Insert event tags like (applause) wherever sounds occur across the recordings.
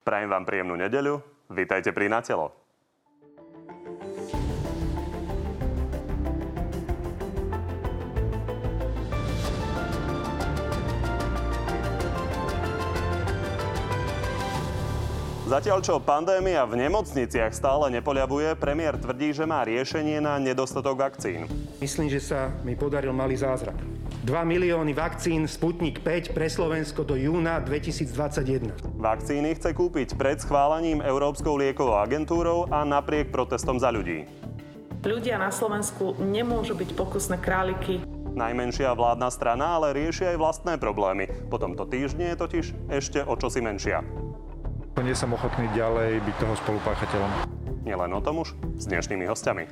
Prajem vám príjemnú nedeľu. Vítajte pri Natelo. Zatiaľ čo pandémia v nemocniciach stále nepoľavuje, premiér tvrdí, že má riešenie na nedostatok vakcín. Myslím, že sa mi podaril malý zázrak. 2 milióny vakcín Sputnik 5 pre Slovensko do júna 2021. Vakcíny chce kúpiť pred schválením Európskou liekovou agentúrou a napriek protestom za ľudí. Ľudia na Slovensku nemôžu byť pokusné králiky. Najmenšia vládna strana ale rieši aj vlastné problémy. Po tomto týždni je totiž ešte o čosi menšia. Nie som ochotný ďalej byť toho spolupáchateľom. Nielen o tom už s dnešnými hostiami.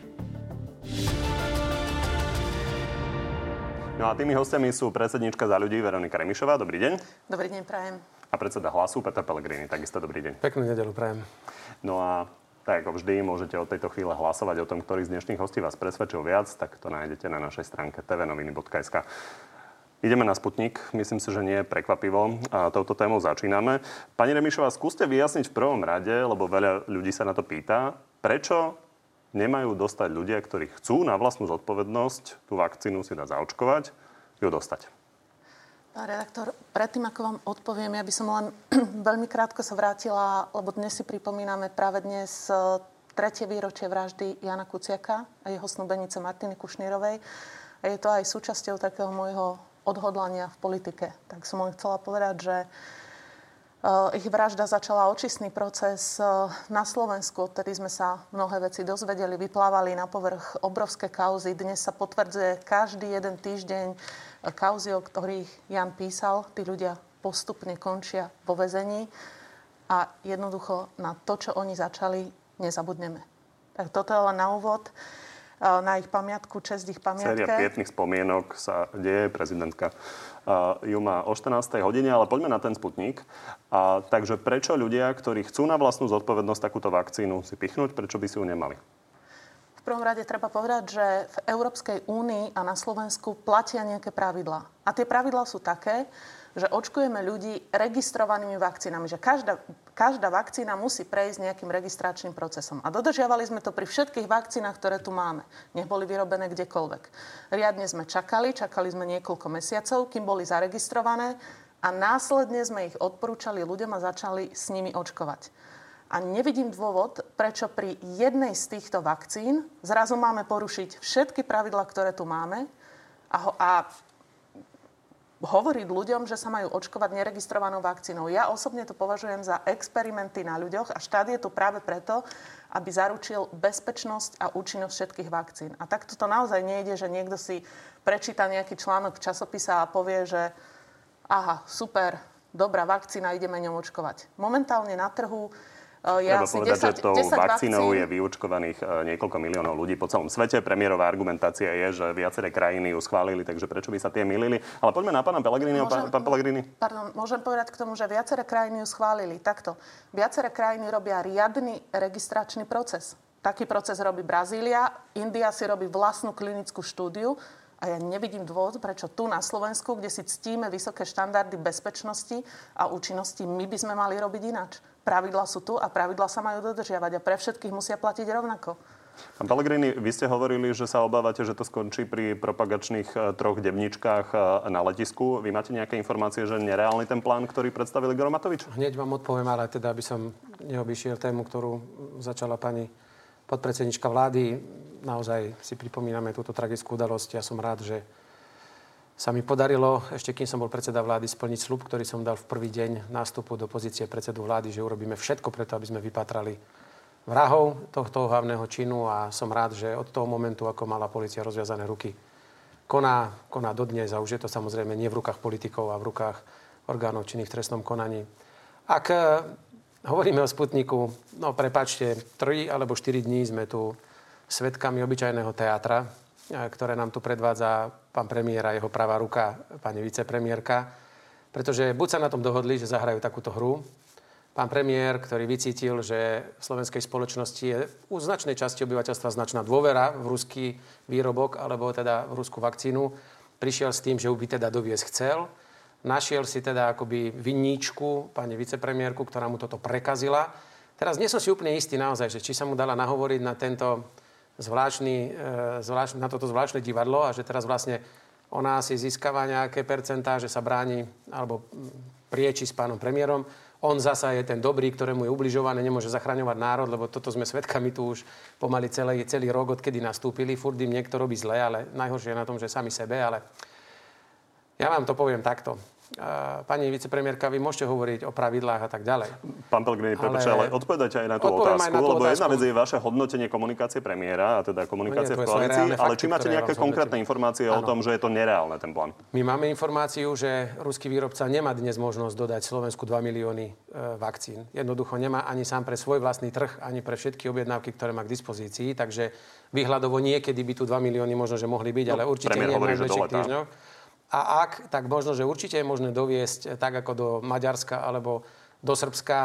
No a tými hostiami sú predsednička za ľudí Veronika Remišová. Dobrý deň. Dobrý deň, prajem. A predseda hlasu Peter Pellegrini. Takisto dobrý deň. Peknú nedelu, prajem. No a tak ako vždy, môžete od tejto chvíle hlasovať o tom, ktorý z dnešných hostí vás presvedčil viac, tak to nájdete na našej stránke tvnoviny.sk. Ideme na Sputnik. Myslím si, že nie je prekvapivo. A touto témou začíname. Pani Remišová, skúste vyjasniť v prvom rade, lebo veľa ľudí sa na to pýta, prečo nemajú dostať ľudia, ktorí chcú na vlastnú zodpovednosť tú vakcínu si dá zaočkovať, ju dostať. Pán redaktor, predtým, ako vám odpoviem, ja by som len (clears throat) veľmi krátko sa vrátila, lebo dnes si pripomíname práve dnes e, tretie výročie vraždy Jana Kuciaka a jeho snúbenice Martiny Kušnírovej. A je to aj súčasťou takého môjho odhodlania v politike. Tak som len chcela povedať, že ich vražda začala očistný proces eh, na Slovensku, odtedy sme sa mnohé veci dozvedeli, vyplávali na povrch obrovské kauzy. Dnes sa potvrdzuje každý jeden týždeň eh, kauzy, o ktorých Jan písal. Tí ľudia postupne končia vo vezení a jednoducho na to, čo oni začali, nezabudneme. Tak toto je len na úvod. Eh, na ich pamiatku, čest ich pamiatke. Séria pietných spomienok sa deje, prezidentka eh, ju má o 14. hodine, ale poďme na ten sputnik. A, takže prečo ľudia, ktorí chcú na vlastnú zodpovednosť takúto vakcínu si pichnúť, prečo by si ju nemali? V prvom rade treba povedať, že v Európskej únii a na Slovensku platia nejaké pravidlá. A tie pravidlá sú také, že očkujeme ľudí registrovanými vakcínami, že každá, každá vakcína musí prejsť nejakým registračným procesom. A dodržiavali sme to pri všetkých vakcínach, ktoré tu máme. Nech vyrobené kdekoľvek. Riadne sme čakali, čakali sme niekoľko mesiacov, kým boli zaregistrované a následne sme ich odporúčali ľuďom a začali s nimi očkovať. A nevidím dôvod, prečo pri jednej z týchto vakcín zrazu máme porušiť všetky pravidla, ktoré tu máme a, ho, a hovoriť ľuďom, že sa majú očkovať neregistrovanou vakcínou. Ja osobne to považujem za experimenty na ľuďoch a štát je tu práve preto, aby zaručil bezpečnosť a účinnosť všetkých vakcín. A takto to naozaj nejde, že niekto si prečíta nejaký článok v časopise a povie, že aha, super, dobrá vakcína, ideme ňom očkovať. Momentálne na trhu je Treba povedať, 10, že tou vakcínou vakcín. je vyučkovaných e, niekoľko miliónov ľudí po celom svete. Premiérová argumentácia je, že viaceré krajiny ju schválili, takže prečo by sa tie milili? Ale poďme na pána Pellegrini. Môžem, pán Pellegrini. Pardon, môžem povedať k tomu, že viaceré krajiny ju schválili. Takto. Viaceré krajiny robia riadny registračný proces. Taký proces robí Brazília, India si robí vlastnú klinickú štúdiu a ja nevidím dôvod, prečo tu na Slovensku, kde si ctíme vysoké štandardy bezpečnosti a účinnosti, my by sme mali robiť ináč. Pravidla sú tu a pravidla sa majú dodržiavať a pre všetkých musia platiť rovnako. Pán Pellegrini, vy ste hovorili, že sa obávate, že to skončí pri propagačných e, troch devničkách e, na letisku. Vy máte nejaké informácie, že nereálny ten plán, ktorý predstavil Igor Matovič? Hneď vám odpoviem, ale teda by som neobyšiel tému, ktorú začala pani podpredsednička vlády naozaj si pripomíname túto tragickú udalosť. Ja som rád, že sa mi podarilo, ešte kým som bol predseda vlády, splniť slub, ktorý som dal v prvý deň nástupu do pozície predsedu vlády, že urobíme všetko preto, aby sme vypatrali vrahov tohto hlavného činu a som rád, že od toho momentu, ako mala policia rozviazané ruky, koná, koná dodnes a už je to samozrejme nie v rukách politikov a v rukách orgánov činných v trestnom konaní. Ak eh, hovoríme o Sputniku, no prepačte, 3 alebo 4 dní sme tu svetkami obyčajného teatra, ktoré nám tu predvádza pán premiér a jeho pravá ruka, pani vicepremiérka. Pretože buď sa na tom dohodli, že zahrajú takúto hru, pán premiér, ktorý vycítil, že v slovenskej spoločnosti je u značnej časti obyvateľstva značná dôvera v ruský výrobok alebo teda v ruskú vakcínu, prišiel s tým, že ju by teda doviesť chcel našiel si teda akoby vinníčku, pani vicepremiérku, ktorá mu toto prekazila. Teraz nie som si úplne istý naozaj, že či sa mu dala nahovoriť na tento zvláštny, e, zvláštny, na toto zvláštne divadlo a že teraz vlastne ona si získava nejaké percentá, že sa bráni alebo prieči s pánom premiérom. On zasa je ten dobrý, ktorému je ubližované, nemôže zachraňovať národ, lebo toto sme svedkami tu už pomaly celý, celý rok, odkedy nastúpili. Furt im niekto robí zle, ale najhoršie je na tom, že sami sebe. Ale ja vám to poviem takto pani vicepremiérka, vy môžete hovoriť o pravidlách a tak ďalej. Pán Pelgrini, ale... ale odpovedajte aj na tú otázku, na tú lebo otázku. jedna vec je vaše hodnotenie komunikácie premiéra, a teda komunikácie no v koalícii, ale či máte nejaké konkrétne informácie ano. o tom, že je to nereálne ten plán? My máme informáciu, že ruský výrobca nemá dnes možnosť dodať Slovensku 2 milióny e, vakcín. Jednoducho nemá ani sám pre svoj vlastný trh, ani pre všetky objednávky, ktoré má k dispozícii, takže výhľadovo niekedy by tu 2 milióny možno, že mohli byť, no, ale určite nie v najbližších týždňoch. A ak, tak možno, že určite je možné doviesť tak ako do Maďarska alebo do Srbska,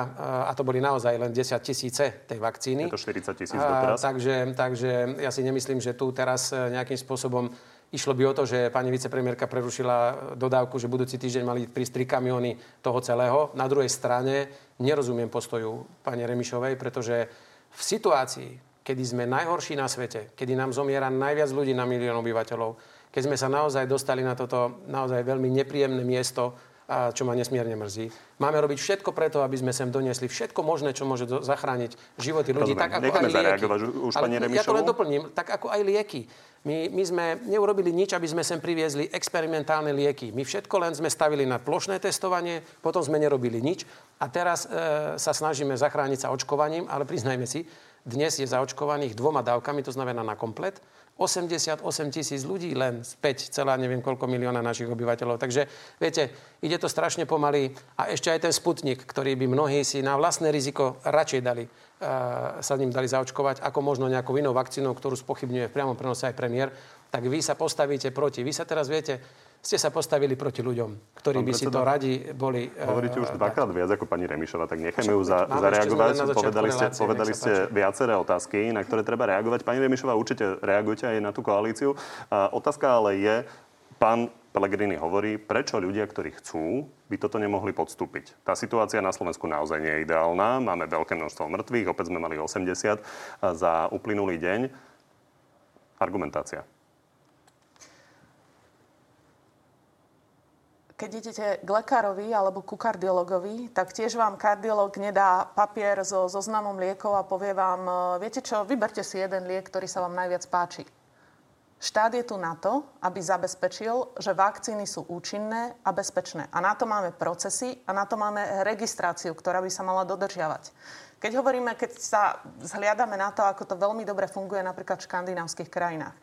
a to boli naozaj len 10 tisíce tej vakcíny. Je to 40 tisíc doteraz. Takže, takže ja si nemyslím, že tu teraz e, nejakým spôsobom išlo by o to, že pani vicepremiérka prerušila dodávku, že budúci týždeň mali prísť 3 kamiony toho celého. Na druhej strane nerozumiem postoju pani Remišovej, pretože v situácii, kedy sme najhorší na svete, kedy nám zomiera najviac ľudí na milión obyvateľov, keď sme sa naozaj dostali na toto naozaj veľmi nepríjemné miesto, a čo ma nesmierne mrzí. Máme robiť všetko preto, aby sme sem doniesli všetko možné, čo môže do, zachrániť životy ľudí. Rozumiem. Tak ako aj lieky. Už, Ale ja to len doplním. Tak ako aj lieky. My, my sme neurobili nič, aby sme sem priviezli experimentálne lieky. My všetko len sme stavili na plošné testovanie, potom sme nerobili nič a teraz e, sa snažíme zachrániť sa očkovaním, ale priznajme si, dnes je zaočkovaných dvoma dávkami, to znamená na komplet 88 tisíc ľudí len späť, celá neviem koľko milióna našich obyvateľov. Takže viete, ide to strašne pomaly a ešte aj ten Sputnik, ktorý by mnohí si na vlastné riziko radšej dali, uh, sa ním dali zaočkovať, ako možno nejakou inou vakcínou, ktorú spochybňuje v priamom prenose aj premiér, tak vy sa postavíte proti. Vy sa teraz viete, ste sa postavili proti ľuďom, ktorí Pán by si to radi boli... Hovoríte uh, už dvakrát viac ako pani Remišova, tak nechajme ju za, zareagovať. Povedali ste, relácie, povedali ste viaceré otázky, na ktoré treba reagovať. Pani Remišova, určite reagujte aj na tú koalíciu. Uh, otázka ale je, pán Pellegrini hovorí, prečo ľudia, ktorí chcú, by toto nemohli podstúpiť. Tá situácia na Slovensku naozaj nie je ideálna. Máme veľké množstvo mŕtvych, opäť sme mali 80 za uplynulý deň. Argumentácia. Keď idete k lekárovi alebo ku kardiologovi, tak tiež vám kardiolog nedá papier so zoznamom liekov a povie vám, e, viete čo, vyberte si jeden liek, ktorý sa vám najviac páči. Štát je tu na to, aby zabezpečil, že vakcíny sú účinné a bezpečné. A na to máme procesy a na to máme registráciu, ktorá by sa mala dodržiavať. Keď hovoríme, keď sa zhliadame na to, ako to veľmi dobre funguje napríklad v škandinávskych krajinách.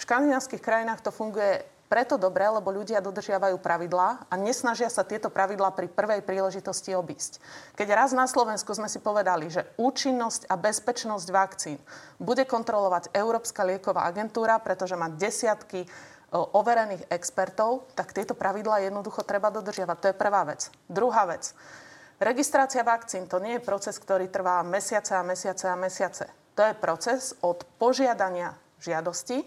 V škandinávskych krajinách to funguje preto dobré, lebo ľudia dodržiavajú pravidlá a nesnažia sa tieto pravidlá pri prvej príležitosti obísť. Keď raz na Slovensku sme si povedali, že účinnosť a bezpečnosť vakcín bude kontrolovať Európska lieková agentúra, pretože má desiatky overených expertov, tak tieto pravidlá jednoducho treba dodržiavať. To je prvá vec. Druhá vec. Registrácia vakcín to nie je proces, ktorý trvá mesiace a mesiace a mesiace. To je proces od požiadania žiadosti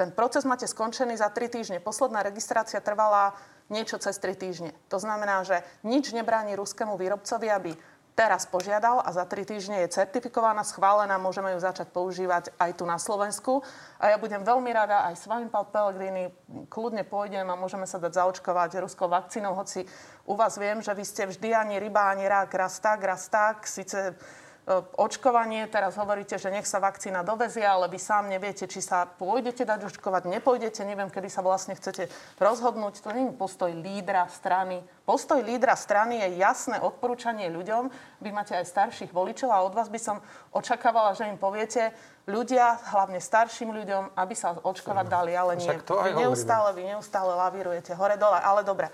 ten proces máte skončený za 3 týždne. Posledná registrácia trvala niečo cez 3 týždne. To znamená, že nič nebráni ruskému výrobcovi, aby teraz požiadal a za 3 týždne je certifikovaná, schválená, môžeme ju začať používať aj tu na Slovensku. A ja budem veľmi rada aj s vami, pán Pellegrini, kľudne pôjdem a môžeme sa dať zaočkovať ruskou vakcínou, hoci u vás viem, že vy ste vždy ani ryba, ani rák, raz tak, raz tak. Sice E, očkovanie. Teraz hovoríte, že nech sa vakcína dovezia, ale vy sám neviete, či sa pôjdete dať očkovať, nepôjdete, neviem, kedy sa vlastne chcete rozhodnúť. To nie je postoj lídra strany. Postoj lídra strany je jasné odporúčanie ľuďom. Vy máte aj starších voličov a od vás by som očakávala, že im poviete, ľudia, hlavne starším ľuďom, aby sa očkovať dali, ale nie. Vy neustále, vy neustále lavírujete hore-dole, ale dobre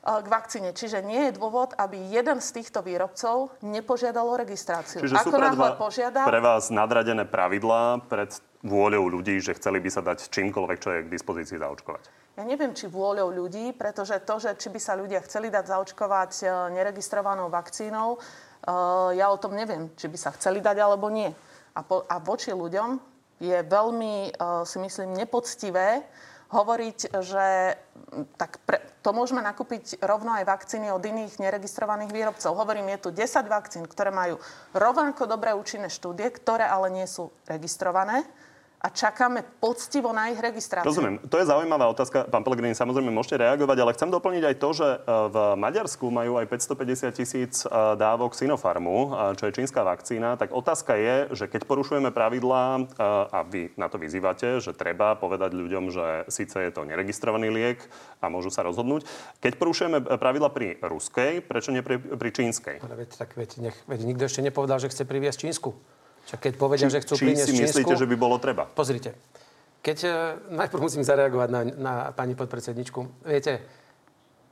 k vakcíne. Čiže nie je dôvod, aby jeden z týchto výrobcov nepožiadal o registráciu. Čiže Ako sú pre, dva, požiada... pre vás nadradené pravidlá pred vôľou ľudí, že chceli by sa dať čímkoľvek, čo je k dispozícii zaočkovať? Ja neviem, či vôľou ľudí, pretože to, že či by sa ľudia chceli dať zaočkovať e, neregistrovanou vakcínou, e, ja o tom neviem, či by sa chceli dať alebo nie. A, po, a voči ľuďom je veľmi, si myslím, nepoctivé hovoriť, že tak pre, to môžeme nakúpiť rovno aj vakcíny od iných neregistrovaných výrobcov. Hovorím, je tu 10 vakcín, ktoré majú rovnako dobré účinné štúdie, ktoré ale nie sú registrované a čakáme poctivo na ich registráciu. Rozumiem. To je zaujímavá otázka. Pán Pellegrini, samozrejme môžete reagovať, ale chcem doplniť aj to, že e, v Maďarsku majú aj 550 tisíc e, dávok Sinopharmu, e, čo je čínska vakcína. Tak otázka je, že keď porušujeme pravidlá a vy na to vyzývate, že treba povedať ľuďom, že síce je to neregistrovaný liek a môžu sa rozhodnúť. Keď porušujeme pravidla pri ruskej, prečo nie pri, pri čínskej? Ale veď, tak veď, nech, veď nikto ešte nepovedal, že chce priviesť Čínsku. Však keď povedia, či, že chcú či priniesť si myslíte, že by bolo treba? Pozrite. Keď e, najprv musím zareagovať na, na pani podpredsedničku. Viete,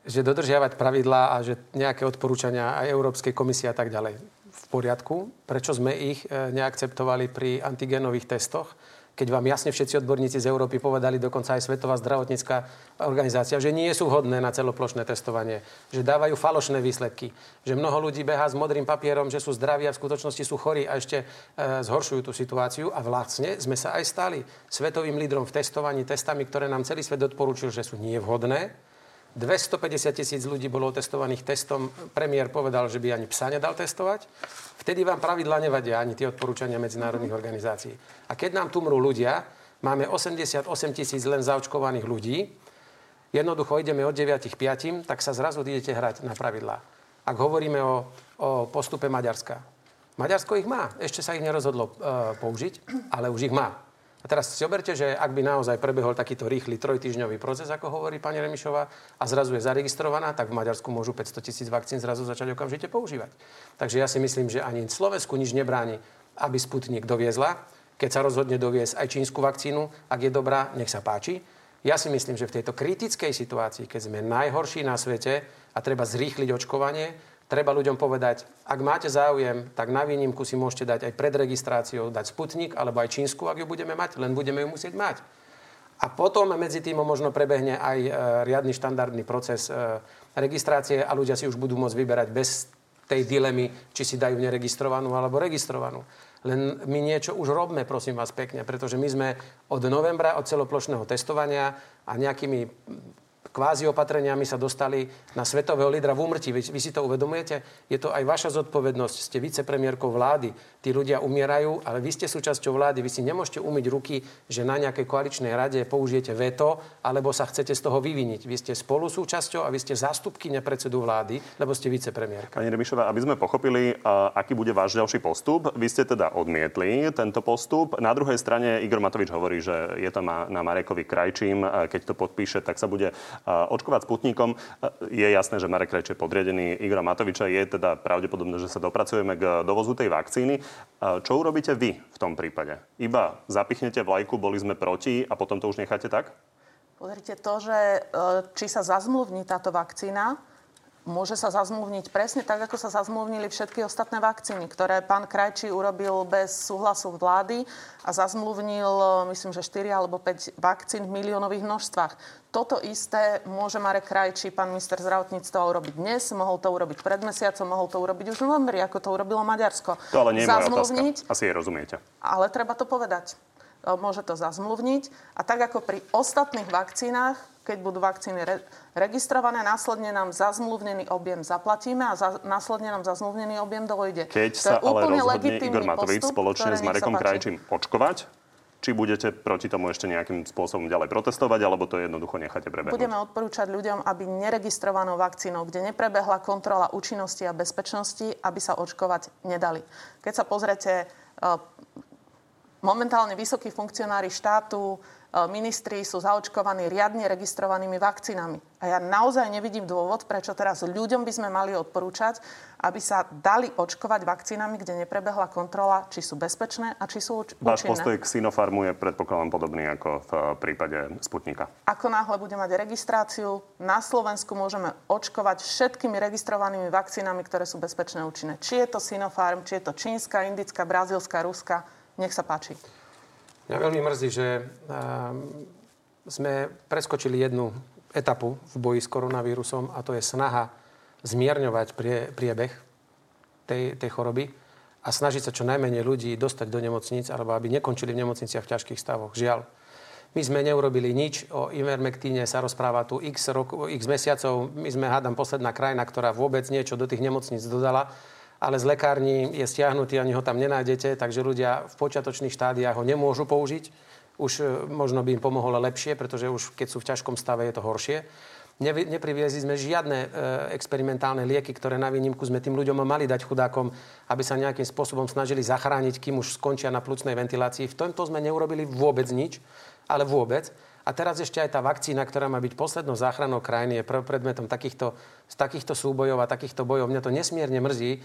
že dodržiavať pravidlá a že nejaké odporúčania aj Európskej komisie a tak ďalej v poriadku. Prečo sme ich e, neakceptovali pri antigenových testoch? Keď vám jasne všetci odborníci z Európy povedali, dokonca aj Svetová zdravotnícká organizácia, že nie sú vhodné na celoplošné testovanie, že dávajú falošné výsledky, že mnoho ľudí beha s modrým papierom, že sú zdraví a v skutočnosti sú chorí a ešte e, zhoršujú tú situáciu. A vlastne sme sa aj stali svetovým lídrom v testovaní testami, ktoré nám celý svet odporúčil, že sú nevhodné. 250 tisíc ľudí bolo testovaných testom. Premiér povedal, že by ani psa nedal testovať. Vtedy vám pravidla nevadia ani tie odporúčania medzinárodných organizácií. A keď nám tu mrú ľudia, máme 88 tisíc len zaočkovaných ľudí, jednoducho ideme od 9 5, tak sa zrazu idete hrať na pravidlá. Ak hovoríme o, o postupe Maďarska. Maďarsko ich má. Ešte sa ich nerozhodlo uh, použiť, ale už ich má. Teraz si oberte, že ak by naozaj prebehol takýto rýchly trojtýždňový proces, ako hovorí pani Remišová, a zrazu je zaregistrovaná, tak v Maďarsku môžu 500 tisíc vakcín zrazu začať okamžite používať. Takže ja si myslím, že ani Slovensku nič nebráni, aby Sputnik doviezla. Keď sa rozhodne doviezť aj čínsku vakcínu, ak je dobrá, nech sa páči. Ja si myslím, že v tejto kritickej situácii, keď sme najhorší na svete a treba zrýchliť očkovanie, treba ľuďom povedať, ak máte záujem, tak na výnimku si môžete dať aj pred registráciou dať Sputnik alebo aj Čínsku, ak ju budeme mať, len budeme ju musieť mať. A potom medzi tým možno prebehne aj e, riadny štandardný proces e, registrácie a ľudia si už budú môcť vyberať bez tej dilemy, či si dajú neregistrovanú alebo registrovanú. Len my niečo už robme, prosím vás pekne, pretože my sme od novembra, od celoplošného testovania a nejakými kvázi opatreniami sa dostali na svetového lídra v úmrtí. Vy, vy si to uvedomujete? Je to aj vaša zodpovednosť. Ste vicepremiérkou vlády. Tí ľudia umierajú, ale vy ste súčasťou vlády. Vy si nemôžete umyť ruky, že na nejakej koaličnej rade použijete veto, alebo sa chcete z toho vyviniť. Vy ste spolu súčasťou a vy ste zástupkyne predsedu vlády, lebo ste vicepremiérka. Pani Remišová, aby sme pochopili, aký bude váš ďalší postup, vy ste teda odmietli tento postup. Na druhej strane Igor Matovič hovorí, že je to na Marekovi krajčím. Keď to podpíše, tak sa bude očkovať Sputnikom. Je jasné, že Marek Krajč je podriadený Igora Matoviča. Je teda pravdepodobné, že sa dopracujeme k dovozu tej vakcíny. Čo urobíte vy v tom prípade? Iba zapichnete vlajku, boli sme proti a potom to už necháte tak? Pozrite, to, že e, či sa zazmluvní táto vakcína, môže sa zazmluvniť presne tak, ako sa zazmluvnili všetky ostatné vakcíny, ktoré pán Krajčí urobil bez súhlasu vlády a zazmluvnil, myslím, že 4 alebo 5 vakcín v miliónových množstvách. Toto isté môže Marek Krajčí, pán minister zdravotníctva, urobiť dnes, mohol to urobiť pred mesiacom, mohol to urobiť už v novembri, ako to urobilo Maďarsko. To ale nie je moja otázka. Asi je rozumiete. Ale treba to povedať. Môže to zazmluvniť. A tak ako pri ostatných vakcínach, keď budú vakcíny re- registrované, následne nám zazmluvnený objem zaplatíme a za- následne nám zazmluvnený objem dojde. Keď to sa ale rozhodne Igor Matovič spoločne s Marekom Krajčím očkovať, či budete proti tomu ešte nejakým spôsobom ďalej protestovať, alebo to jednoducho necháte prebehnúť? Budeme odporúčať ľuďom, aby neregistrovanou vakcínou, kde neprebehla kontrola účinnosti a bezpečnosti, aby sa očkovať nedali. Keď sa pozrete, e, momentálne vysokí funkcionári štátu, ministri sú zaočkovaní riadne registrovanými vakcínami. A ja naozaj nevidím dôvod, prečo teraz ľuďom by sme mali odporúčať, aby sa dali očkovať vakcínami, kde neprebehla kontrola, či sú bezpečné a či sú účinné. Váš postoj k Sinopharmu je predpokladám podobný ako v prípade Sputnika. Ako náhle budeme mať registráciu, na Slovensku môžeme očkovať všetkými registrovanými vakcínami, ktoré sú bezpečné a účinné. Či je to Sinopharm, či je to čínska, indická, brazílska, ruská. Nech sa páči. Mňa veľmi mrzí, že sme preskočili jednu etapu v boji s koronavírusom a to je snaha zmierňovať prie, priebeh tej, tej choroby a snažiť sa čo najmenej ľudí dostať do nemocníc alebo aby nekončili v nemocniciach v ťažkých stavoch. Žiaľ. My sme neurobili nič. O Ivermectine sa rozpráva tu x, rok, x mesiacov. My sme, hádam, posledná krajina, ktorá vôbec niečo do tých nemocníc dodala ale z lekární je stiahnutý, ani ho tam nenájdete, takže ľudia v počiatočných štádiách ho nemôžu použiť. Už e, možno by im pomohlo lepšie, pretože už keď sú v ťažkom stave, je to horšie. Nepriviezli sme žiadne e, experimentálne lieky, ktoré na výnimku sme tým ľuďom mali dať chudákom, aby sa nejakým spôsobom snažili zachrániť, kým už skončia na plúcnej ventilácii. V tomto sme neurobili vôbec nič, ale vôbec. A teraz ešte aj tá vakcína, ktorá má byť poslednou záchrannou krajiny, je predmetom takýchto, takýchto súbojov a takýchto bojov. Mňa to nesmierne mrzí.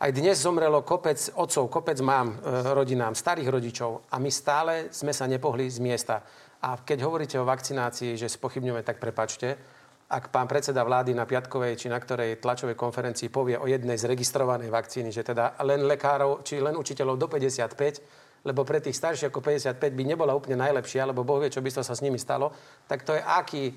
Aj dnes zomrelo kopec otcov, kopec mám e, rodinám, starých rodičov a my stále sme sa nepohli z miesta. A keď hovoríte o vakcinácii, že spochybňujeme, tak prepačte. Ak pán predseda vlády na Piatkovej či na ktorej tlačovej konferencii povie o jednej z registrovanej vakcíny, že teda len lekárov či len učiteľov do 55, lebo pre tých starších ako 55 by nebola úplne najlepšia, lebo Boh vie, čo by sa s nimi stalo, tak to je aký,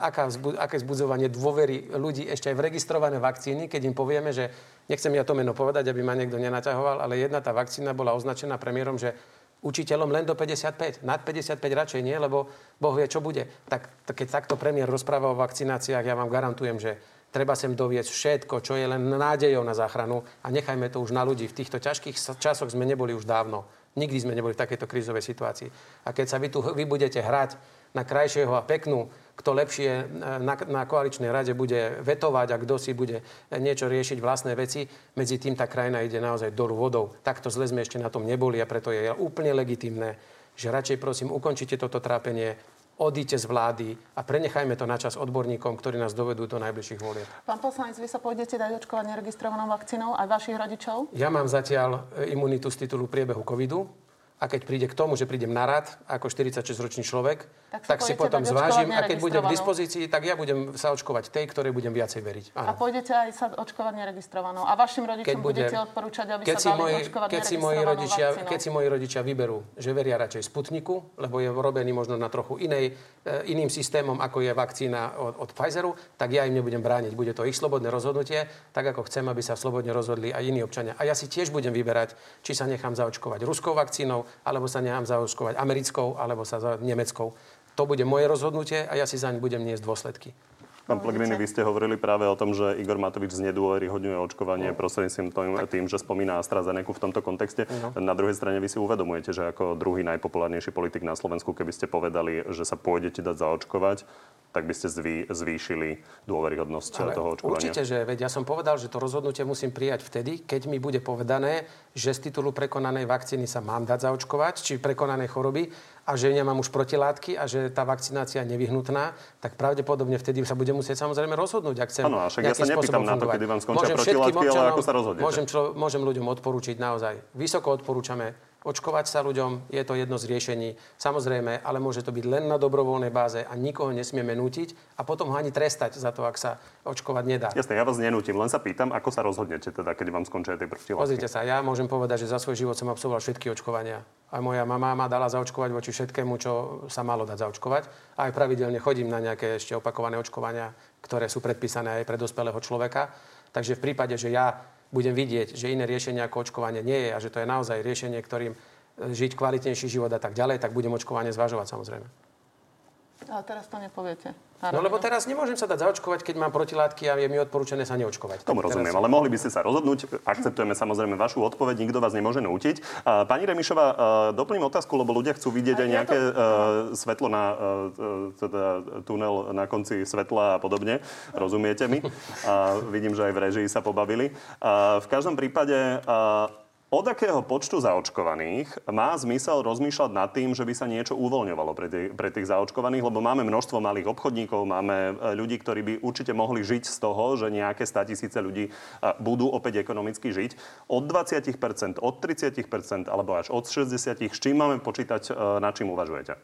aká vzbu, aké zbudzovanie dôvery ľudí ešte aj v registrované vakcíny, keď im povieme, že nechcem ja to meno povedať, aby ma niekto nenaťahoval, ale jedna tá vakcína bola označená premiérom, že učiteľom len do 55. Nad 55 radšej nie, lebo Boh vie, čo bude. Tak, keď takto premiér rozpráva o vakcináciách, ja vám garantujem, že treba sem doviesť všetko, čo je len nádejou na záchranu a nechajme to už na ľudí. V týchto ťažkých časoch sme neboli už dávno. Nikdy sme neboli v takejto krízovej situácii. A keď sa vy tu vy budete hrať na krajšieho a peknú, kto lepšie e, na, na koaličnej rade bude vetovať a kto si bude niečo riešiť vlastné veci. Medzi tým tá krajina ide naozaj dolu vodou. Takto zle sme ešte na tom neboli a preto je úplne legitimné, že radšej prosím ukončite toto trápenie, odíte z vlády a prenechajme to na čas odborníkom, ktorí nás dovedú do najbližších volieb. Pán poslanec, vy sa pôjdete dať očkovať neregistrovanou vakcínou aj vašich rodičov? Ja mám zatiaľ imunitu z titulu priebehu covidu a keď príde k tomu, že prídem na rad ako 46-ročný človek, tak, tak si potom zvážim a keď budem k dispozícii, tak ja budem sa očkovať tej, ktorej budem viacej veriť. Áno. A pôjdete aj sa očkovať neregistrovanou. A vašim rodičom keď bude, budete odporúčať, aby keď sa dali moji, očkovať keď si moji rodičia, Keď si moji rodičia vyberú, že veria radšej Sputniku, lebo je robený možno na trochu inej, e, iným systémom, ako je vakcína od, od Pfizeru, tak ja im nebudem brániť. Bude to ich slobodné rozhodnutie, tak ako chcem, aby sa slobodne rozhodli aj iní občania. A ja si tiež budem vyberať, či sa nechám zaočkovať ruskou vakcínou, alebo sa nechám zaočkovať americkou, alebo sa za nemeckou. To bude moje rozhodnutie a ja si zaň budem niesť dôsledky. Pán Plegrini, vy ste hovorili práve o tom, že Igor Matovič znedôveryhodňuje očkovanie no. prostredníctvom tým, tým, že spomína AstraZeneca v tomto kontexte. No. Na druhej strane vy si uvedomujete, že ako druhý najpopulárnejší politik na Slovensku, keby ste povedali, že sa pôjdete dať zaočkovať, tak by ste zvý, zvýšili dôveryhodnosť Ale toho očkovania. Určite, že veď ja som povedal, že to rozhodnutie musím prijať vtedy, keď mi bude povedané, že z titulu prekonanej vakcíny sa mám dať zaočkovať, či prekonanej choroby a že nemám už protilátky a že tá vakcinácia je nevyhnutná, tak pravdepodobne vtedy sa bude musieť samozrejme rozhodnúť, ak chcem Áno, však ja sa nepýtam na to, kedy vám skončia môžem protilátky, občanom, ale ako sa rozhodnete. Môžem, člo, môžem ľuďom odporúčiť naozaj. Vysoko odporúčame Očkovať sa ľuďom je to jedno z riešení, samozrejme, ale môže to byť len na dobrovoľnej báze a nikoho nesmieme nútiť a potom ho ani trestať za to, ak sa očkovať nedá. Jasne, ja vás nenútim, len sa pýtam, ako sa rozhodnete teda, keď vám skončia tie protilátky. Pozrite sa, ja môžem povedať, že za svoj život som absolvoval všetky očkovania. Aj moja mama ma dala zaočkovať voči všetkému, čo sa malo dať zaočkovať. A aj pravidelne chodím na nejaké ešte opakované očkovania, ktoré sú predpísané aj pre dospelého človeka. Takže v prípade, že ja budem vidieť, že iné riešenie ako očkovanie nie je a že to je naozaj riešenie, ktorým e, žiť kvalitnejší život a tak ďalej, tak budem očkovanie zvažovať samozrejme. Ale teraz to nepoviete. No lebo teraz nemôžem sa dať zaočkovať, keď mám protilátky a je mi odporúčané sa neočkovať. Tomu rozumiem, ale mohli by ste sa rozhodnúť. Akceptujeme samozrejme vašu odpoveď, nikto vás nemôže nútiť. Pani Remišová, doplním otázku, lebo ľudia chcú vidieť aj nejaké to... svetlo na teda, tunel na konci svetla a podobne. Rozumiete mi? A vidím, že aj v režii sa pobavili. A v každom prípade od akého počtu zaočkovaných má zmysel rozmýšľať nad tým, že by sa niečo uvoľňovalo pre tých, pre tých zaočkovaných, lebo máme množstvo malých obchodníkov, máme e, ľudí, ktorí by určite mohli žiť z toho, že nejaké tisíce ľudí e, budú opäť ekonomicky žiť. Od 20%, od 30% alebo až od 60%, s čím máme počítať, e, na čím uvažujete?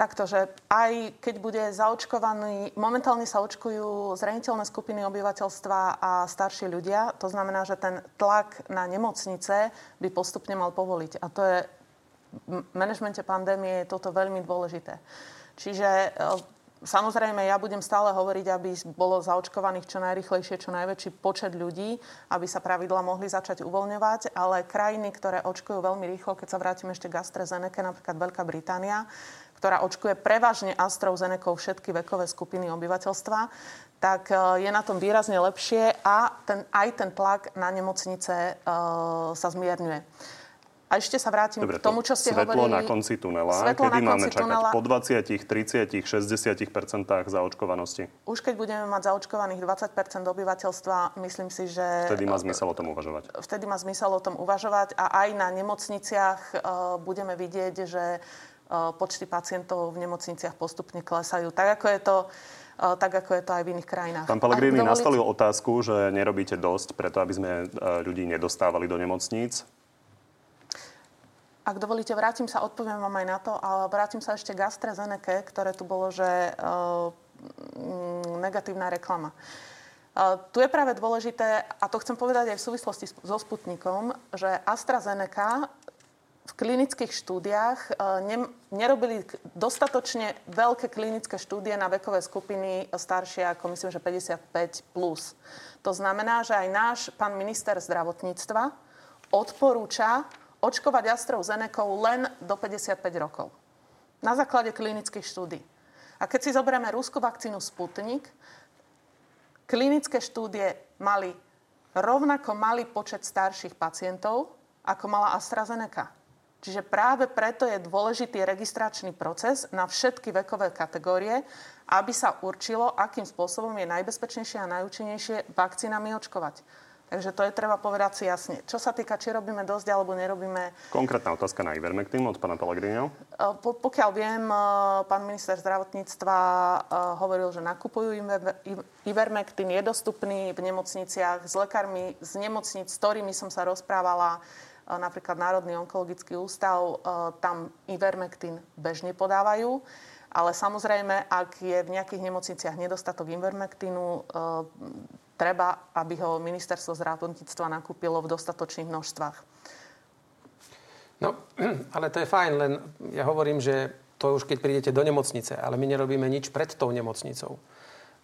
Takto, že aj keď bude zaočkovaný, momentálne sa očkujú zraniteľné skupiny obyvateľstva a starší ľudia, to znamená, že ten tlak na nemocnice by postupne mal povoliť. A to je v manažmente pandémie je toto veľmi dôležité. Čiže e, Samozrejme, ja budem stále hovoriť, aby bolo zaočkovaných čo najrychlejšie, čo najväčší počet ľudí, aby sa pravidla mohli začať uvoľňovať, ale krajiny, ktoré očkujú veľmi rýchlo, keď sa vrátim ešte k AstraZeneca, napríklad Veľká Británia, ktorá očkuje prevažne AstraZeneca všetky vekové skupiny obyvateľstva, tak e, je na tom výrazne lepšie a ten, aj ten tlak na nemocnice uh, sa zmierňuje. A ešte sa vrátim Dobre, k tomu, čo ste svetlo hovorili. na konci tunela. Svetlo Kedy na máme čakať? Tunela. Po 20, 30, 60 zaočkovanosti? Už keď budeme mať zaočkovaných 20% obyvateľstva, myslím si, že... Vtedy má zmysel o tom uvažovať. Vtedy má zmysel o tom uvažovať a aj na nemocniciach uh, budeme vidieť, že počty pacientov v nemocniciach postupne klesajú. Tak ako je to tak ako je to aj v iných krajinách. Pán Pellegrini dovolíte... nastavil otázku, že nerobíte dosť preto, aby sme ľudí nedostávali do nemocníc. Ak dovolíte, vrátim sa, odpoviem vám aj na to, ale vrátim sa ešte k AstraZeneca, ktoré tu bolo, že negatívna reklama. Tu je práve dôležité, a to chcem povedať aj v súvislosti so Sputnikom, že AstraZeneca v klinických štúdiách uh, ne, nerobili dostatočne veľké klinické štúdie na vekové skupiny staršie ako myslím, že 55+. Plus. To znamená, že aj náš pán minister zdravotníctva odporúča očkovať AstraZeneca len do 55 rokov. Na základe klinických štúdí. A keď si zoberieme rúskú vakcínu Sputnik, klinické štúdie mali rovnako malý počet starších pacientov, ako mala AstraZeneca. Čiže práve preto je dôležitý registračný proces na všetky vekové kategórie, aby sa určilo, akým spôsobom je najbezpečnejšie a najúčinnejšie vakcínami očkovať. Takže to je treba povedať si jasne. Čo sa týka, či robíme dosť alebo nerobíme... Konkrétna otázka na Ivermectin od pána Pellegrino. E, po, pokiaľ viem, e, pán minister zdravotníctva e, hovoril, že nakupujú Ivermectin, je dostupný v nemocniciach s lekármi z nemocnic, s ktorými som sa rozprávala, napríklad Národný onkologický ústav, tam Ivermectin bežne podávajú. Ale samozrejme, ak je v nejakých nemocniciach nedostatok Ivermectinu, treba, aby ho ministerstvo zdravotníctva nakúpilo v dostatočných množstvách. No, (clears throat) ale to je fajn, len ja hovorím, že to už keď prídete do nemocnice, ale my nerobíme nič pred tou nemocnicou.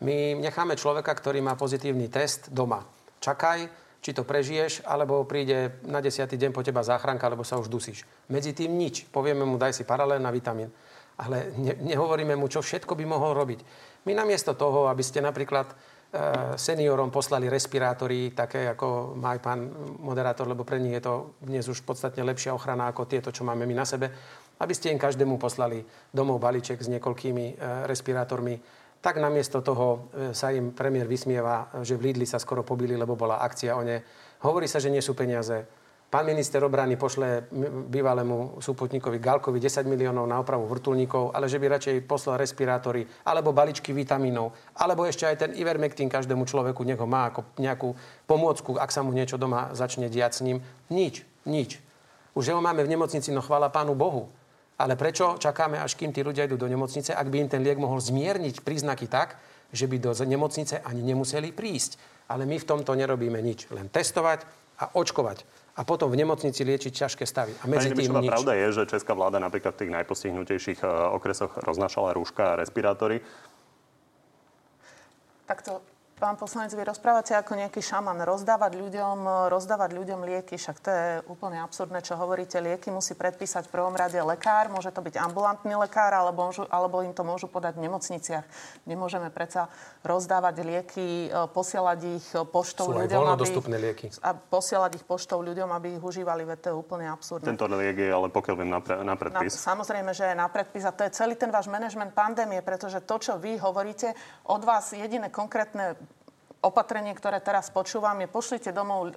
My necháme človeka, ktorý má pozitívny test doma. Čakaj, či to prežiješ, alebo príde na desiatý deň po teba záchranka, alebo sa už dusíš. Medzi tým nič. Povieme mu, daj si paralel na vitamín. Ale ne, nehovoríme mu, čo všetko by mohol robiť. My namiesto toho, aby ste napríklad Eh, seniorom poslali respirátory, také ako má aj pán moderátor, lebo pre nich je to dnes už podstatne lepšia ochrana ako tieto, čo máme my na sebe. Aby ste im každému poslali domov balíček s niekoľkými eh, respirátormi, tak namiesto toho eh, sa im premiér vysmieva, že v Lidli sa skoro pobili, lebo bola akcia o ne. Hovorí sa, že nie sú peniaze. Pán minister obrany pošle bývalému súputníkovi Galkovi 10 miliónov na opravu vrtulníkov, ale že by radšej poslal respirátory, alebo baličky vitamínov, alebo ešte aj ten Ivermectin každému človeku, nech ho má ako nejakú pomôcku, ak sa mu niečo doma začne diať s ním. Nič, nič. Už ho máme v nemocnici, no chvála pánu Bohu. Ale prečo čakáme, až kým tí ľudia idú do nemocnice, ak by im ten liek mohol zmierniť príznaky tak, že by do nemocnice ani nemuseli prísť. Ale my v tomto nerobíme nič. Len testovať a očkovať a potom v nemocnici liečiť ťažké stavy. A medzi Pani tým nič. Pravda je, že česká vláda napríklad v tých najpostihnutejších eh, okresoch roznášala rúška a respirátory. Takto Pán poslanec, vy rozprávate ako nejaký šaman. Rozdávať ľuďom, rozdávať ľuďom lieky, však to je úplne absurdné, čo hovoríte. Lieky musí predpísať v prvom rade lekár, môže to byť ambulantný lekár, alebo, môžu, alebo im to môžu podať v nemocniciach. Nemôžeme predsa rozdávať lieky, e, posielať ich poštou Sú ľuďom, aby, lieky. a posielať ich poštou ľuďom, aby ich užívali, veď to je úplne absurdné. Tento liek je ale pokiaľ viem na, pre, na predpis. Na, samozrejme, že je na predpis a to je celý ten váš manažment pandémie, pretože to, čo vy hovoríte, od vás jediné konkrétne opatrenie, ktoré teraz počúvam, je pošlite domov e,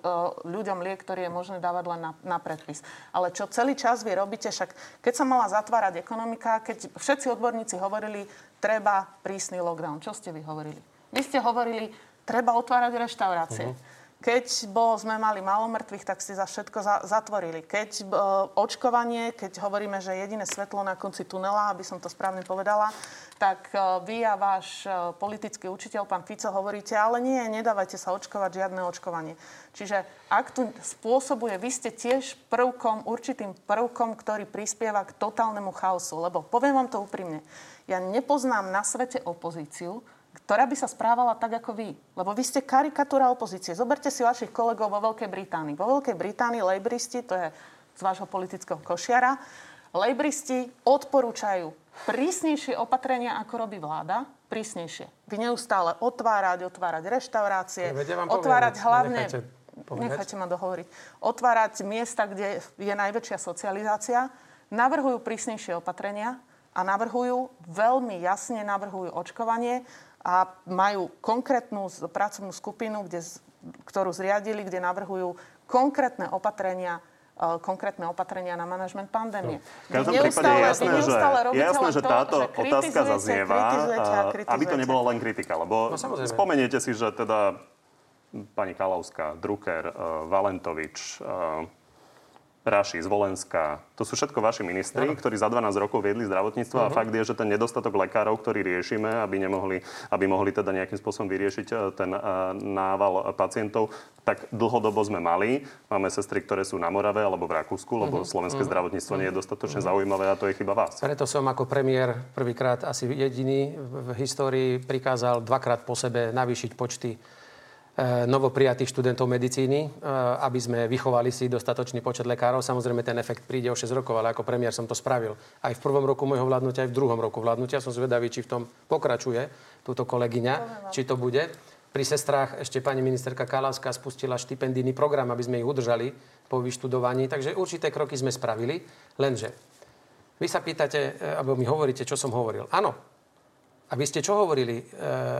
ľuďom liek, ktorý je možné dávať len na, na predpis. Ale čo celý čas vy robíte, však keď sa mala zatvárať ekonomika, keď všetci odborníci hovorili, treba prísny lockdown. Čo ste vy hovorili? Vy ste hovorili, treba otvárať reštaurácie. Uh-huh. Keď bol, sme mali málo mŕtvych, tak ste za všetko za, zatvorili. Keď e, očkovanie, keď hovoríme, že jediné svetlo na konci tunela, aby som to správne povedala, tak e, vy a váš e, politický učiteľ, pán Fico, hovoríte, ale nie, nedávajte sa očkovať, žiadne očkovanie. Čiže ak tu spôsobuje, vy ste tiež prvkom, určitým prvkom, ktorý prispieva k totálnemu chaosu. Lebo poviem vám to úprimne, ja nepoznám na svete opozíciu, ktorá by sa správala tak ako vy. Lebo vy ste karikatúra opozície. Zoberte si vašich kolegov vo Veľkej Británii. Vo Veľkej Británii lejbristi, to je z vášho politického košiara, lejbristi odporúčajú prísnejšie opatrenia, ako robí vláda, prísnejšie. Vy neustále otvárať, otvárať reštaurácie, ja otvárať poviem, hlavne... Nechajte, nechajte ma dohovoriť. Otvárať miesta, kde je najväčšia socializácia, navrhujú prísnejšie opatrenia a navrhujú, veľmi jasne navrhujú očkovanie, a majú konkrétnu pracovnú skupinu, kde, ktorú zriadili, kde navrhujú konkrétne opatrenia e, konkrétne opatrenia na manažment pandémie. No. V každom prípade je jasné, že, je jasné, že táto to, že otázka zaznieva, aby to nebolo len kritika. Lebo no, spomeniete si, že teda pani Kalavská, Drucker, uh, Valentovič, Raši, Zvolenská, to sú všetko vaši ministri, no. ktorí za 12 rokov viedli zdravotníctvo uh-huh. a mhm. fakt je, že ten nedostatok lekárov, ktorý riešime, aby, nemohli, aby mohli teda nejakým spôsobom vyriešiť e, ten uh, nával pacientov, tak dlhodobo sme mali. Máme sestry, ktoré sú na Morave alebo v Rakúsku, lebo uh-huh. slovenské uh-huh. zdravotníctvo nie je dostatočne uh-huh. zaujímavé a to je chyba vás. Preto som ako premiér prvýkrát asi jediný v histórii prikázal dvakrát po sebe navýšiť počty E, novoprijatých študentov medicíny, e, aby sme vychovali si dostatočný počet lekárov. Samozrejme, ten efekt príde o 6 rokov, ale ako premiér som to spravil. Aj v prvom roku môjho vládnutia, aj v druhom roku vládnutia. Som zvedavý, či v tom pokračuje túto kolegyňa, či to bude. Pri sestrách ešte pani ministerka Kalavská spustila štipendijný program, aby sme ich udržali po vyštudovaní. Takže určité kroky sme spravili. Lenže vy sa pýtate, e, alebo mi hovoríte, čo som hovoril. Áno. A vy ste čo hovorili,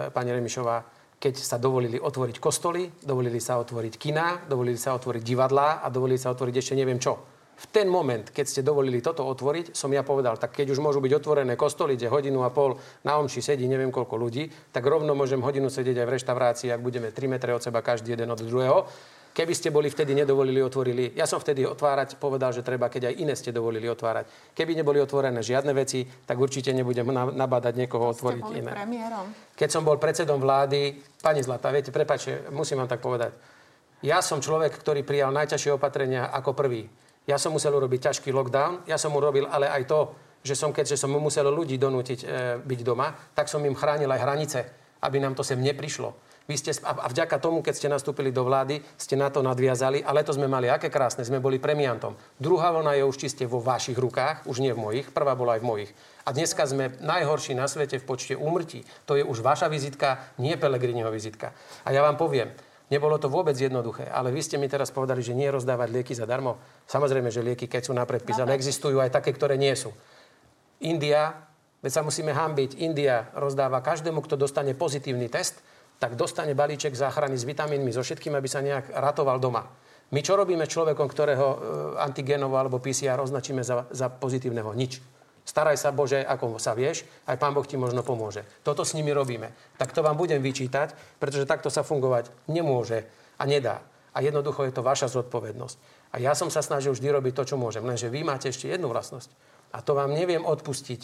pani Remišová? Keď sa dovolili otvoriť kostoly, dovolili sa otvoriť kina, dovolili sa otvoriť divadlá a dovolili sa otvoriť ešte neviem čo. V ten moment, keď ste dovolili toto otvoriť, som ja povedal, tak keď už môžu byť otvorené kostoly, kde hodinu a pol na omši sedí neviem koľko ľudí, tak rovno môžem hodinu sedieť aj v reštaurácii, ak budeme 3 metre od seba každý jeden od druhého. Keby ste boli vtedy nedovolili, otvorili. Ja som vtedy otvárať povedal, že treba, keď aj iné ste dovolili otvárať. Keby neboli otvorené žiadne veci, tak určite nebudem nabádať niekoho otvoriť ste boli iné. Premiérom. Keď som bol predsedom vlády, pani Zlata, viete, prepáčte, musím vám tak povedať. Ja som človek, ktorý prijal najťažšie opatrenia ako prvý. Ja som musel urobiť ťažký lockdown, ja som urobil ale aj to, že som, keďže som musel ľudí donútiť e, byť doma, tak som im chránil aj hranice, aby nám to sem neprišlo. Vy ste, a vďaka tomu, keď ste nastúpili do vlády, ste na to nadviazali. A leto sme mali aké krásne, sme boli premiantom. Druhá vlna je už čiste vo vašich rukách, už nie v mojich. Prvá bola aj v mojich. A dneska sme najhorší na svete v počte úmrtí. To je už vaša vizitka, nie Pelegriniho vizitka. A ja vám poviem, Nebolo to vôbec jednoduché, ale vy ste mi teraz povedali, že nie rozdávať lieky zadarmo. Samozrejme, že lieky, keď sú na predpis, ale existujú aj také, ktoré nie sú. India, veď sa musíme hambiť, India rozdáva každému, kto dostane pozitívny test, tak dostane balíček záchrany s vitamínmi, so všetkým, aby sa nejak ratoval doma. My čo robíme človekom, ktorého e, antigénovo alebo PCR označíme za, za pozitívneho? Nič. Staraj sa, Bože, ako sa vieš, aj Pán Boh ti možno pomôže. Toto s nimi robíme. Tak to vám budem vyčítať, pretože takto sa fungovať nemôže a nedá. A jednoducho je to vaša zodpovednosť. A ja som sa snažil vždy robiť to, čo môžem. Lenže vy máte ešte jednu vlastnosť. A to vám neviem odpustiť,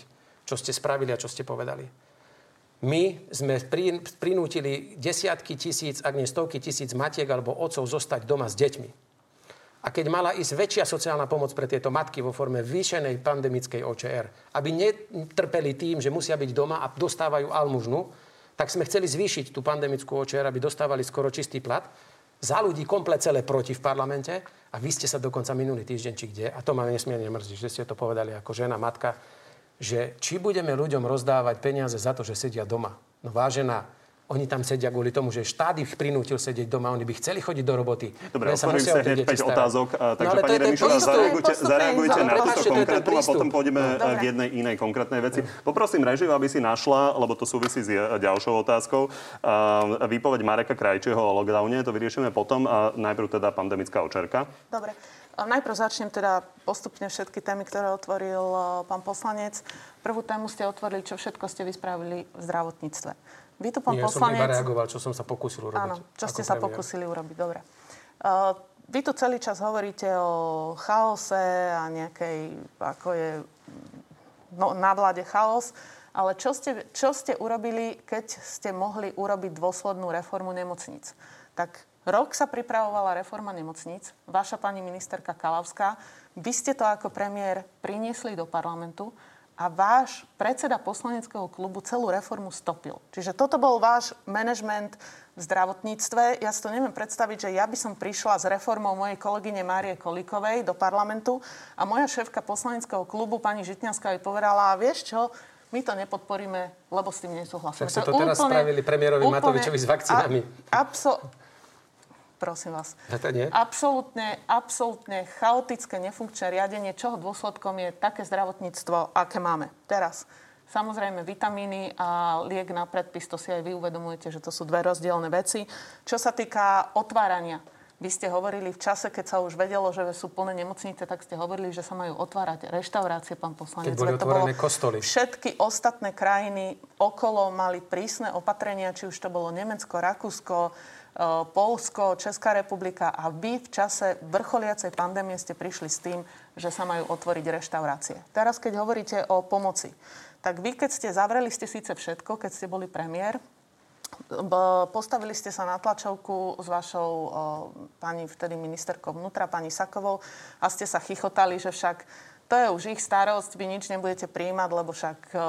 čo ste spravili a čo ste povedali my sme prinútili desiatky tisíc, ak nie stovky tisíc matiek alebo otcov zostať doma s deťmi. A keď mala ísť väčšia sociálna pomoc pre tieto matky vo forme vyšenej pandemickej OČR, aby netrpeli tým, že musia byť doma a dostávajú almužnu, tak sme chceli zvýšiť tú pandemickú OČR, aby dostávali skoro čistý plat. Za ľudí komplet celé proti v parlamente a vy ste sa dokonca minulý týždeň, či kde, a to ma nesmierne mrzí, že ste to povedali ako žena, matka, že či budeme ľuďom rozdávať peniaze za to, že sedia doma. No vážená, oni tam sedia kvôli tomu, že štát ich prinútil sedieť doma, oni by chceli chodiť do roboty. Dobre, otvorím sa hneď 5 otázok, a, takže no, pani Remišová, zareagujte, zareagujte na túto konkrétnu a potom pôjdeme no, k jednej inej konkrétnej veci. Poprosím režiu, aby si našla, lebo to súvisí s ďalšou otázkou, výpoveď Mareka Krajčieho o lockdowne, to vyriešime potom. A najprv teda pandemická očerka. Dobre. Najprv začnem teda postupne všetky témy, ktoré otvoril pán poslanec. Prvú tému ste otvorili, čo všetko ste vyspravili v zdravotníctve. Vy tu, pán Nie, poslanec... som iba reagoval, čo som sa pokúsil urobiť. Áno, čo ste ako sa premiér. pokúsili urobiť, dobre. Uh, vy tu celý čas hovoríte o chaose a nejakej, ako je no, na vláde chaos, ale čo ste, čo ste urobili, keď ste mohli urobiť dôslednú reformu nemocníc? Tak rok sa pripravovala reforma nemocníc, vaša pani ministerka Kalavská, vy ste to ako premiér priniesli do parlamentu a váš predseda poslaneckého klubu celú reformu stopil. Čiže toto bol váš manažment v zdravotníctve. Ja si to neviem predstaviť, že ja by som prišla s reformou mojej kolegyne Márie Kolíkovej do parlamentu a moja šéfka poslaneckého klubu, pani Žitňanská, by povedala, a vieš čo, my to nepodporíme, lebo s tým nesúhlasíme. Však ste je to teraz spravili premiérovi Matovičovi s vakcínami. A, abso- Prosím vás. A to nie? Absolútne, absolútne chaotické, nefunkčné riadenie, čoho dôsledkom je také zdravotníctvo, aké máme teraz. Samozrejme, vitamíny a liek na predpis, to si aj vy uvedomujete, že to sú dve rozdielne veci. Čo sa týka otvárania, vy ste hovorili v čase, keď sa už vedelo, že sú plné nemocnice, tak ste hovorili, že sa majú otvárať reštaurácie, pán poslanec. Keď boli to bolo- kostoly. Všetky ostatné krajiny okolo mali prísne opatrenia, či už to bolo Nemecko, Rakúsko, Polsko, Česká republika a vy v čase vrcholiacej pandémie ste prišli s tým, že sa majú otvoriť reštaurácie. Teraz, keď hovoríte o pomoci, tak vy, keď ste zavreli ste síce všetko, keď ste boli premiér, postavili ste sa na tlačovku s vašou o, pani vtedy ministerkou vnútra, pani Sakovou a ste sa chichotali, že však to je už ich starosť, vy nič nebudete príjmať, lebo však uh,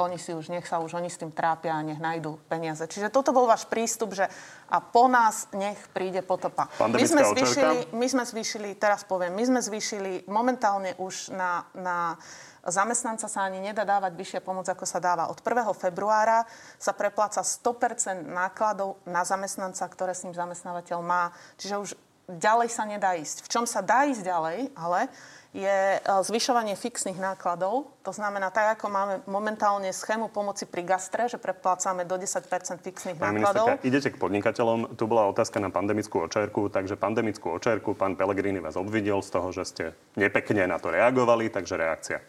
oni si už, nech sa už oni s tým trápia a nech nájdú peniaze. Čiže toto bol váš prístup, že a po nás nech príde potopa. My sme, zvýšili, my sme zvýšili, teraz poviem, my sme zvýšili momentálne už na, na zamestnanca sa ani nedá dávať vyššia pomoc, ako sa dáva. Od 1. februára sa prepláca 100% nákladov na zamestnanca, ktoré s ním zamestnávateľ má. Čiže už ďalej sa nedá ísť. V čom sa dá ísť ďalej, ale je e, zvyšovanie fixných nákladov. To znamená, tak ako máme momentálne schému pomoci pri gastre, že preplácame do 10 fixných Pani nákladov. ministerka, idete k podnikateľom. Tu bola otázka na pandemickú očerku, takže pandemickú očerku pán Pelegrini vás obvidel z toho, že ste nepekne na to reagovali, takže reakcia.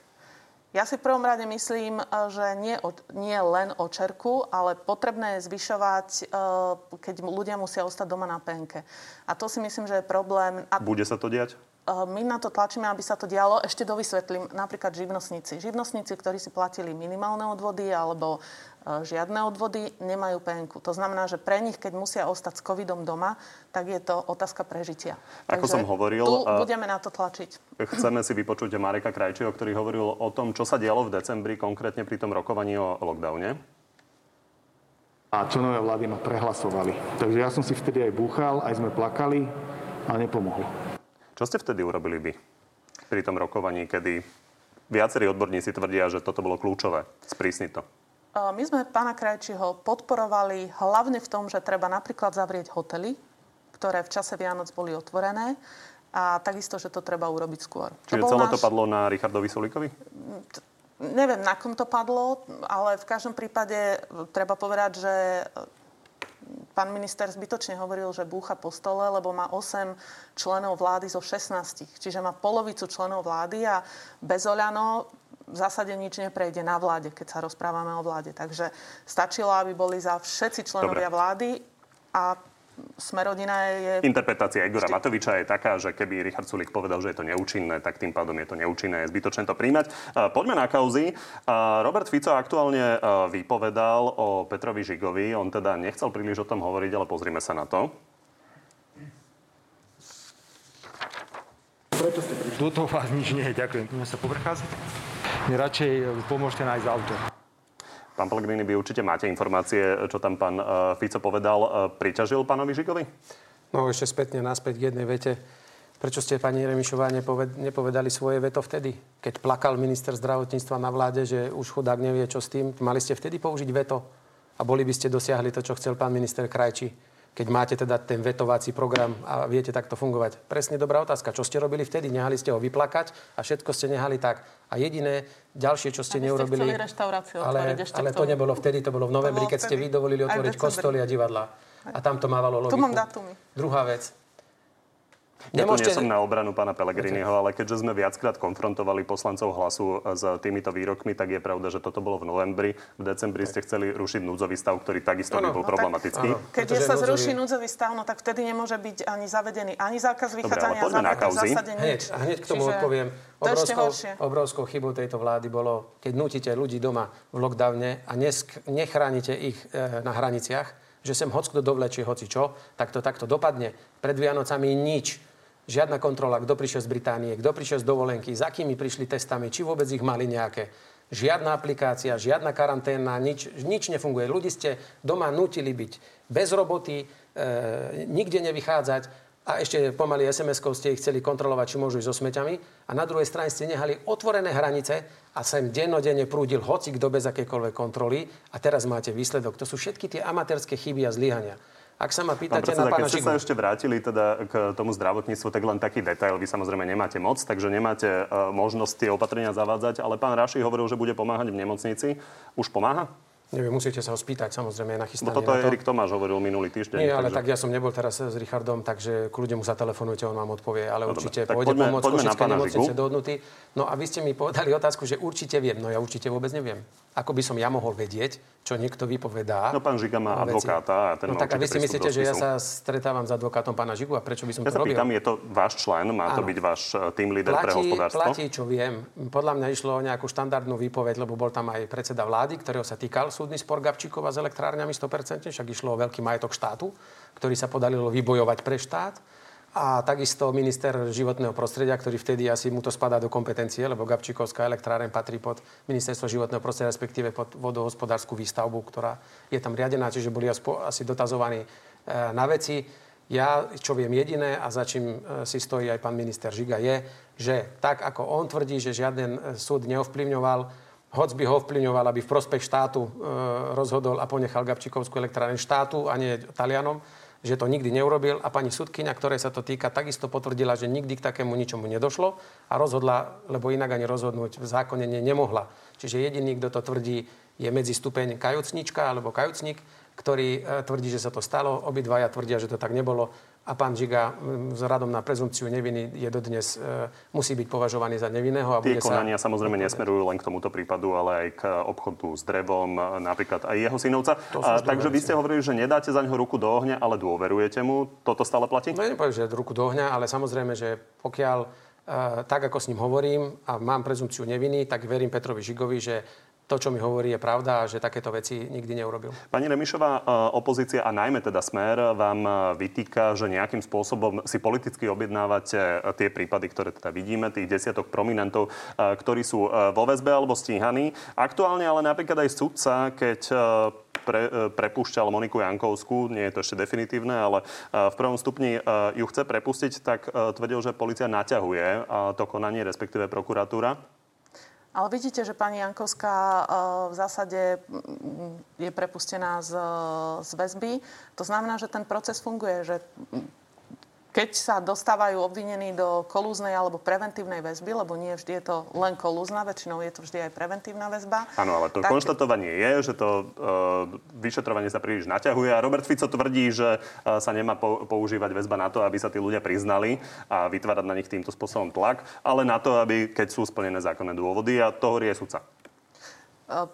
Ja si v prvom rade myslím, e, že nie, nie len o čerku, ale potrebné je zvyšovať, e, keď ľudia musia ostať doma na penke. A to si myslím, že je problém. A Bude sa to diať? Uh, my na to tlačíme, aby sa to dialo. Ešte dovysvetlím, napríklad živnostníci. Živnostníci, ktorí si platili minimálne odvody alebo uh, žiadne odvody, nemajú penku. To znamená, že pre nich, keď musia ostať s covidom doma, tak je to otázka prežitia. Ako som hovoril, Tu a- budeme na to tlačiť. Chceme si vypočuť Mareka Krajčího, ktorý hovoril o tom, čo sa dialo v decembri, konkrétne pri tom rokovaní o lockdowne. A členovia vlády ma prehlasovali. Takže ja som si vtedy aj búchal, aj sme plakali a nepomohlo. Čo ste vtedy urobili vy pri tom rokovaní, kedy viacerí odborníci tvrdia, že toto bolo kľúčové, sprísniť to? Uh, My sme pána Krajčího podporovali hlavne v tom, že treba napríklad zavrieť hotely, ktoré v čase Vianoc boli otvorené a takisto, že to treba urobiť skôr. Čiže bol celé náš- to padlo na Richardovi Sulíkovi? Neviem, na kom to padlo, ale v každom prípade e, treba povedať, že e, pán minister zbytočne hovoril, že búcha po stole, lebo má 8 členov vlády zo 16. Čiže má polovicu členov vlády a bez Oľano v zásade nič neprejde na vláde, keď sa rozprávame o vláde. Takže stačilo, aby boli za všetci členovia Dobre. vlády a Smerodina je... Interpretácia Igora Matoviča je taká, že keby Richard Sulík povedal, že je to neúčinné, tak tým pádom je to neúčinné, je zbytočné to príjmať. Uh, Poďme na kauzy. Uh, Robert Fico aktuálne uh, vypovedal o Petrovi Žigovi. On teda nechcel príliš o tom hovoriť, ale pozrime sa na to. Do toho vás nič nie, ďakujem. Poďme sa povrchať. Mi radšej e, pomôžte nájsť auto. Pán Pellegrini, vy určite máte informácie, čo tam pán uh, Fico povedal. Uh, Priťažil pánovi Žigovi? No ešte spätne naspäť k jednej vete. Prečo ste, pani Remišová, nepoved- nepovedali svoje veto vtedy? Keď plakal minister zdravotníctva na vláde, že už chudák nevie, čo s tým. Mali ste vtedy použiť veto a boli by ste dosiahli to, čo chcel pán minister Krajčí. Keď máte teda ten vetovací program a viete takto fungovať. Presne dobrá otázka. Čo ste robili vtedy? Nehali ste ho vyplakať a všetko ste nehali tak. A jediné, ďalšie, čo ste A vy ste neurobili... reštauráciu ale, ešte ale to nebolo vtedy, to bolo v novembri, bolo keď ste vy dovolili otvoriť kostoly a divadlá. A tam to mávalo logiku. mám dátumy. Druhá vec. Ja tu nie som na obranu pána Pelegriniho, ale keďže sme viackrát konfrontovali poslancov hlasu s týmito výrokmi, tak je pravda, že toto bolo v novembri. V decembri ste chceli rušiť núdzový stav, ktorý takisto by bol no, problematický. Tak, keď sa núdzový... zruší núdzový stav, no tak vtedy nemôže byť ani zavedený ani zákaz vychádzania, Dobre, ale zásade Hneď, hneď k tomu Čiže... odpoviem. Obrovskou, obrovskou chybou tejto vlády bolo, keď nutíte ľudí doma v lockdowne a nesk- nechránite ich e, na hraniciach, že sem hoď kto dovlečie hoci čo, tak to takto dopadne. Pred Vianocami nič Žiadna kontrola, kto prišiel z Británie, kto prišiel z dovolenky, za akými prišli testami, či vôbec ich mali nejaké. Žiadna aplikácia, žiadna karanténa, nič, nič nefunguje. Ľudí ste doma nutili byť bez roboty, e, nikde nevychádzať a ešte pomaly SMS-kou ste ich chceli kontrolovať, či môžu ísť so smeťami. A na druhej strane ste nehali otvorené hranice a sem dennodenne prúdil hoci kto bez akékoľvek kontroly a teraz máte výsledok. To sú všetky tie amatérske chyby a zlyhania. Ak sa ma pýtate predseda, na pána ste sa ešte vrátili teda k tomu zdravotníctvu, tak len taký detail. Vy samozrejme nemáte moc, takže nemáte uh, možnosť tie opatrenia zavádzať, ale pán Raši hovoril, že bude pomáhať v nemocnici. Už pomáha? Neviem, musíte sa ho spýtať, samozrejme, je nachystaný. No toto je Erik Tomáš hovoril minulý týždeň. Nie, ale takže... tak ja som nebol teraz s Richardom, takže kľudne mu sa telefonujte, on vám odpovie, ale no, určite pôjde poďme, pomôcť poďme Košické nemocnice dohodnutý. No a vy ste mi povedali otázku, že určite viem. No ja určite vôbec neviem. Ako by som ja mohol vedieť, čo niekto vypovedá. No pán Žiga má advokáta a ten no tak a vy si myslíte, že ja sa stretávam s advokátom pána Žigu a prečo by som ja to robil? Ja sa pýtam, je to váš člen, má to byť váš e, tým líder pre hospodárstvo? Platí, čo viem. Podľa mňa išlo o nejakú štandardnú výpoveď, lebo bol tam aj predseda vlády, ktorého sa týkal súdny spor Gabčíkova s elektrárňami 100%, však išlo o veľký majetok štátu, ktorý sa podarilo vybojovať pre štát a takisto minister životného prostredia, ktorý vtedy asi mu to spadá do kompetencie, lebo Gabčíkovská elektráreň patrí pod ministerstvo životného prostredia, respektíve pod vodohospodárskú výstavbu, ktorá je tam riadená, čiže boli asi dotazovaní e, na veci. Ja, čo viem jediné a za čím e, si stojí aj pán minister Žiga, je, že tak ako on tvrdí, že žiaden e, súd neovplyvňoval, hoď by ho ovplyvňoval, aby v prospech štátu e, rozhodol a ponechal Gabčíkovskú elektráreň štátu a nie Talianom, že to nikdy neurobil a pani sudkynia, ktorej sa to týka, takisto potvrdila, že nikdy k takému ničomu nedošlo a rozhodla, lebo inak ani rozhodnúť v zákone nemohla. Čiže jediný, kto to tvrdí, je medzi stupeň kajúcnička alebo kajúcnik, ktorý e, tvrdí, že sa to stalo. Obidvaja tvrdia, že to tak nebolo a pán Žiga vzhľadom na prezumpciu neviny je dodnes, e, musí byť považovaný za nevinného. A Tie konania sa... samozrejme nesmerujú len k tomuto prípadu, ale aj k obchodu s drevom, napríklad aj jeho synovca. A, takže vy ste hovorili, že nedáte za neho ruku do ohňa, ale dôverujete mu. Toto stále platí? No, nepoviem, že ruku do ohňa, ale samozrejme, že pokiaľ e, tak, ako s ním hovorím a mám prezumpciu neviny, tak verím Petrovi Žigovi, že to, čo mi hovorí, je pravda a že takéto veci nikdy neurobil. Pani Remišová, e, opozícia a najmä teda Smer vám e, vytýka, že nejakým spôsobom si politicky objednávate e, tie prípady, ktoré teda vidíme, tých desiatok prominentov, ktorí sú vo väzbe alebo stíhaní. Aktuálne ale napríklad aj sudca, keď pre, prepúšťal Moniku Jankovskú, nie je to ešte definitívne, ale v prvom stupni ju chce prepustiť, tak tvrdil, že policia naťahuje to konanie, respektíve prokuratúra. Ale vidíte, že pani Jankovská eh, v zásade je prepustená z, z väzby. To znamená, že ten proces funguje, že keď sa dostávajú obvinení do kolúznej alebo preventívnej väzby, lebo nie vždy je to len kolúzna, väčšinou je to vždy aj preventívna väzba. Áno, ale to tak... konštatovanie je, že to uh, vyšetrovanie sa príliš naťahuje a Robert Fico tvrdí, že uh, sa nemá po- používať väzba na to, aby sa tí ľudia priznali a vytvárať na nich týmto spôsobom tlak, ale na to, aby keď sú splnené zákonné dôvody a to hovorí je sudca. Uh,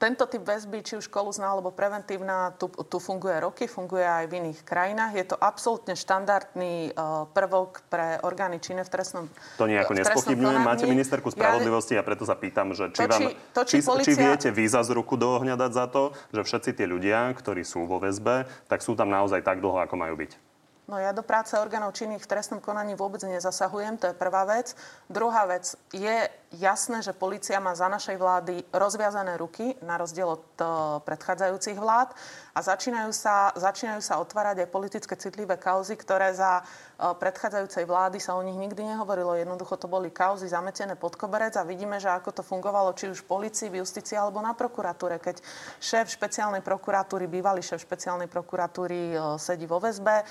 tento typ väzby, či už kolúzna alebo preventívna, tu, tu funguje roky, funguje aj v iných krajinách. Je to absolútne štandardný uh, prvok pre orgány činné v trestnom To nejako nespochybňujem. Máte ministerku spravodlivosti ja, a preto sa pýtam, že či, to, vám, či, to, či, či, policia... či viete vy za z ruku do ohňa dať za to, že všetci tí ľudia, ktorí sú vo väzbe, tak sú tam naozaj tak dlho, ako majú byť. No ja do práce orgánov činných v trestnom konaní vôbec nezasahujem, to je prvá vec. Druhá vec, je jasné, že policia má za našej vlády rozviazané ruky, na rozdiel od uh, predchádzajúcich vlád a začínajú sa, začínajú sa otvárať aj politické citlivé kauzy, ktoré za uh, predchádzajúcej vlády sa o nich nikdy nehovorilo. Jednoducho to boli kauzy zametené pod koberec a vidíme, že ako to fungovalo či už v policii, v justícii alebo na prokuratúre. Keď šéf špeciálnej prokuratúry, bývalý šéf špeciálnej prokuratúry uh, sedí vo väzbe,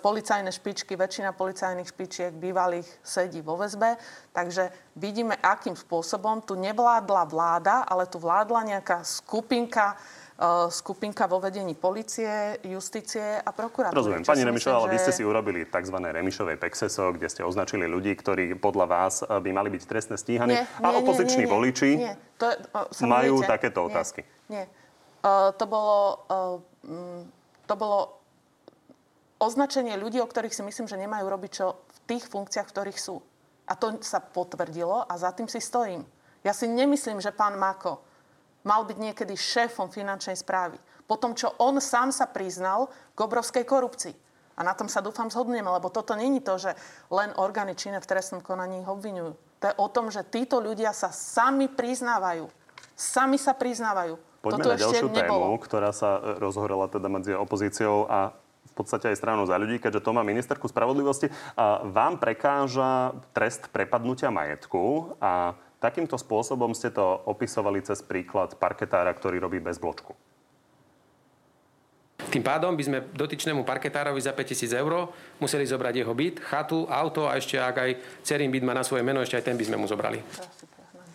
policajné špičky, väčšina policajných špičiek bývalých sedí vo väzbe, takže vidíme, akým spôsobom tu nevládla vláda, ale tu vládla nejaká skupinka skupinka vo vedení policie, justície a prokuratúry. Rozumiem. Pani Remišová, ale vy ste si urobili tzv. Remišové pexeso, kde ste označili ľudí, ktorí podľa vás eh, by mali byť trestne stíhaní nie, a nie, opoziční nie, nie, voliči nie. To je, o, majú viete, takéto nie, otázky. Nie. Uh, to bolo, uh, to bolo označenie ľudí, o ktorých si myslím, že nemajú robiť čo v tých funkciách, v ktorých sú. A to sa potvrdilo a za tým si stojím. Ja si nemyslím, že pán Mako mal byť niekedy šéfom finančnej správy. Po tom, čo on sám sa priznal k obrovskej korupcii. A na tom sa dúfam zhodneme, lebo toto není to, že len orgány činné v trestnom konaní ho obvinujú. To je o tom, že títo ľudia sa sami priznávajú. Sami sa priznávajú. Poďme toto na ďalšiu tému, ktorá sa e, rozhorela teda medzi opozíciou a v podstate aj stranou za ľudí, keďže to má ministerku spravodlivosti. A vám prekáža trest prepadnutia majetku a Takýmto spôsobom ste to opisovali cez príklad parketára, ktorý robí bez bločku. Tým pádom by sme dotyčnému parketárovi za 5000 eur museli zobrať jeho byt, chatu, auto a ešte ak aj cerým byt má na svoje meno, ešte aj ten by sme mu zobrali.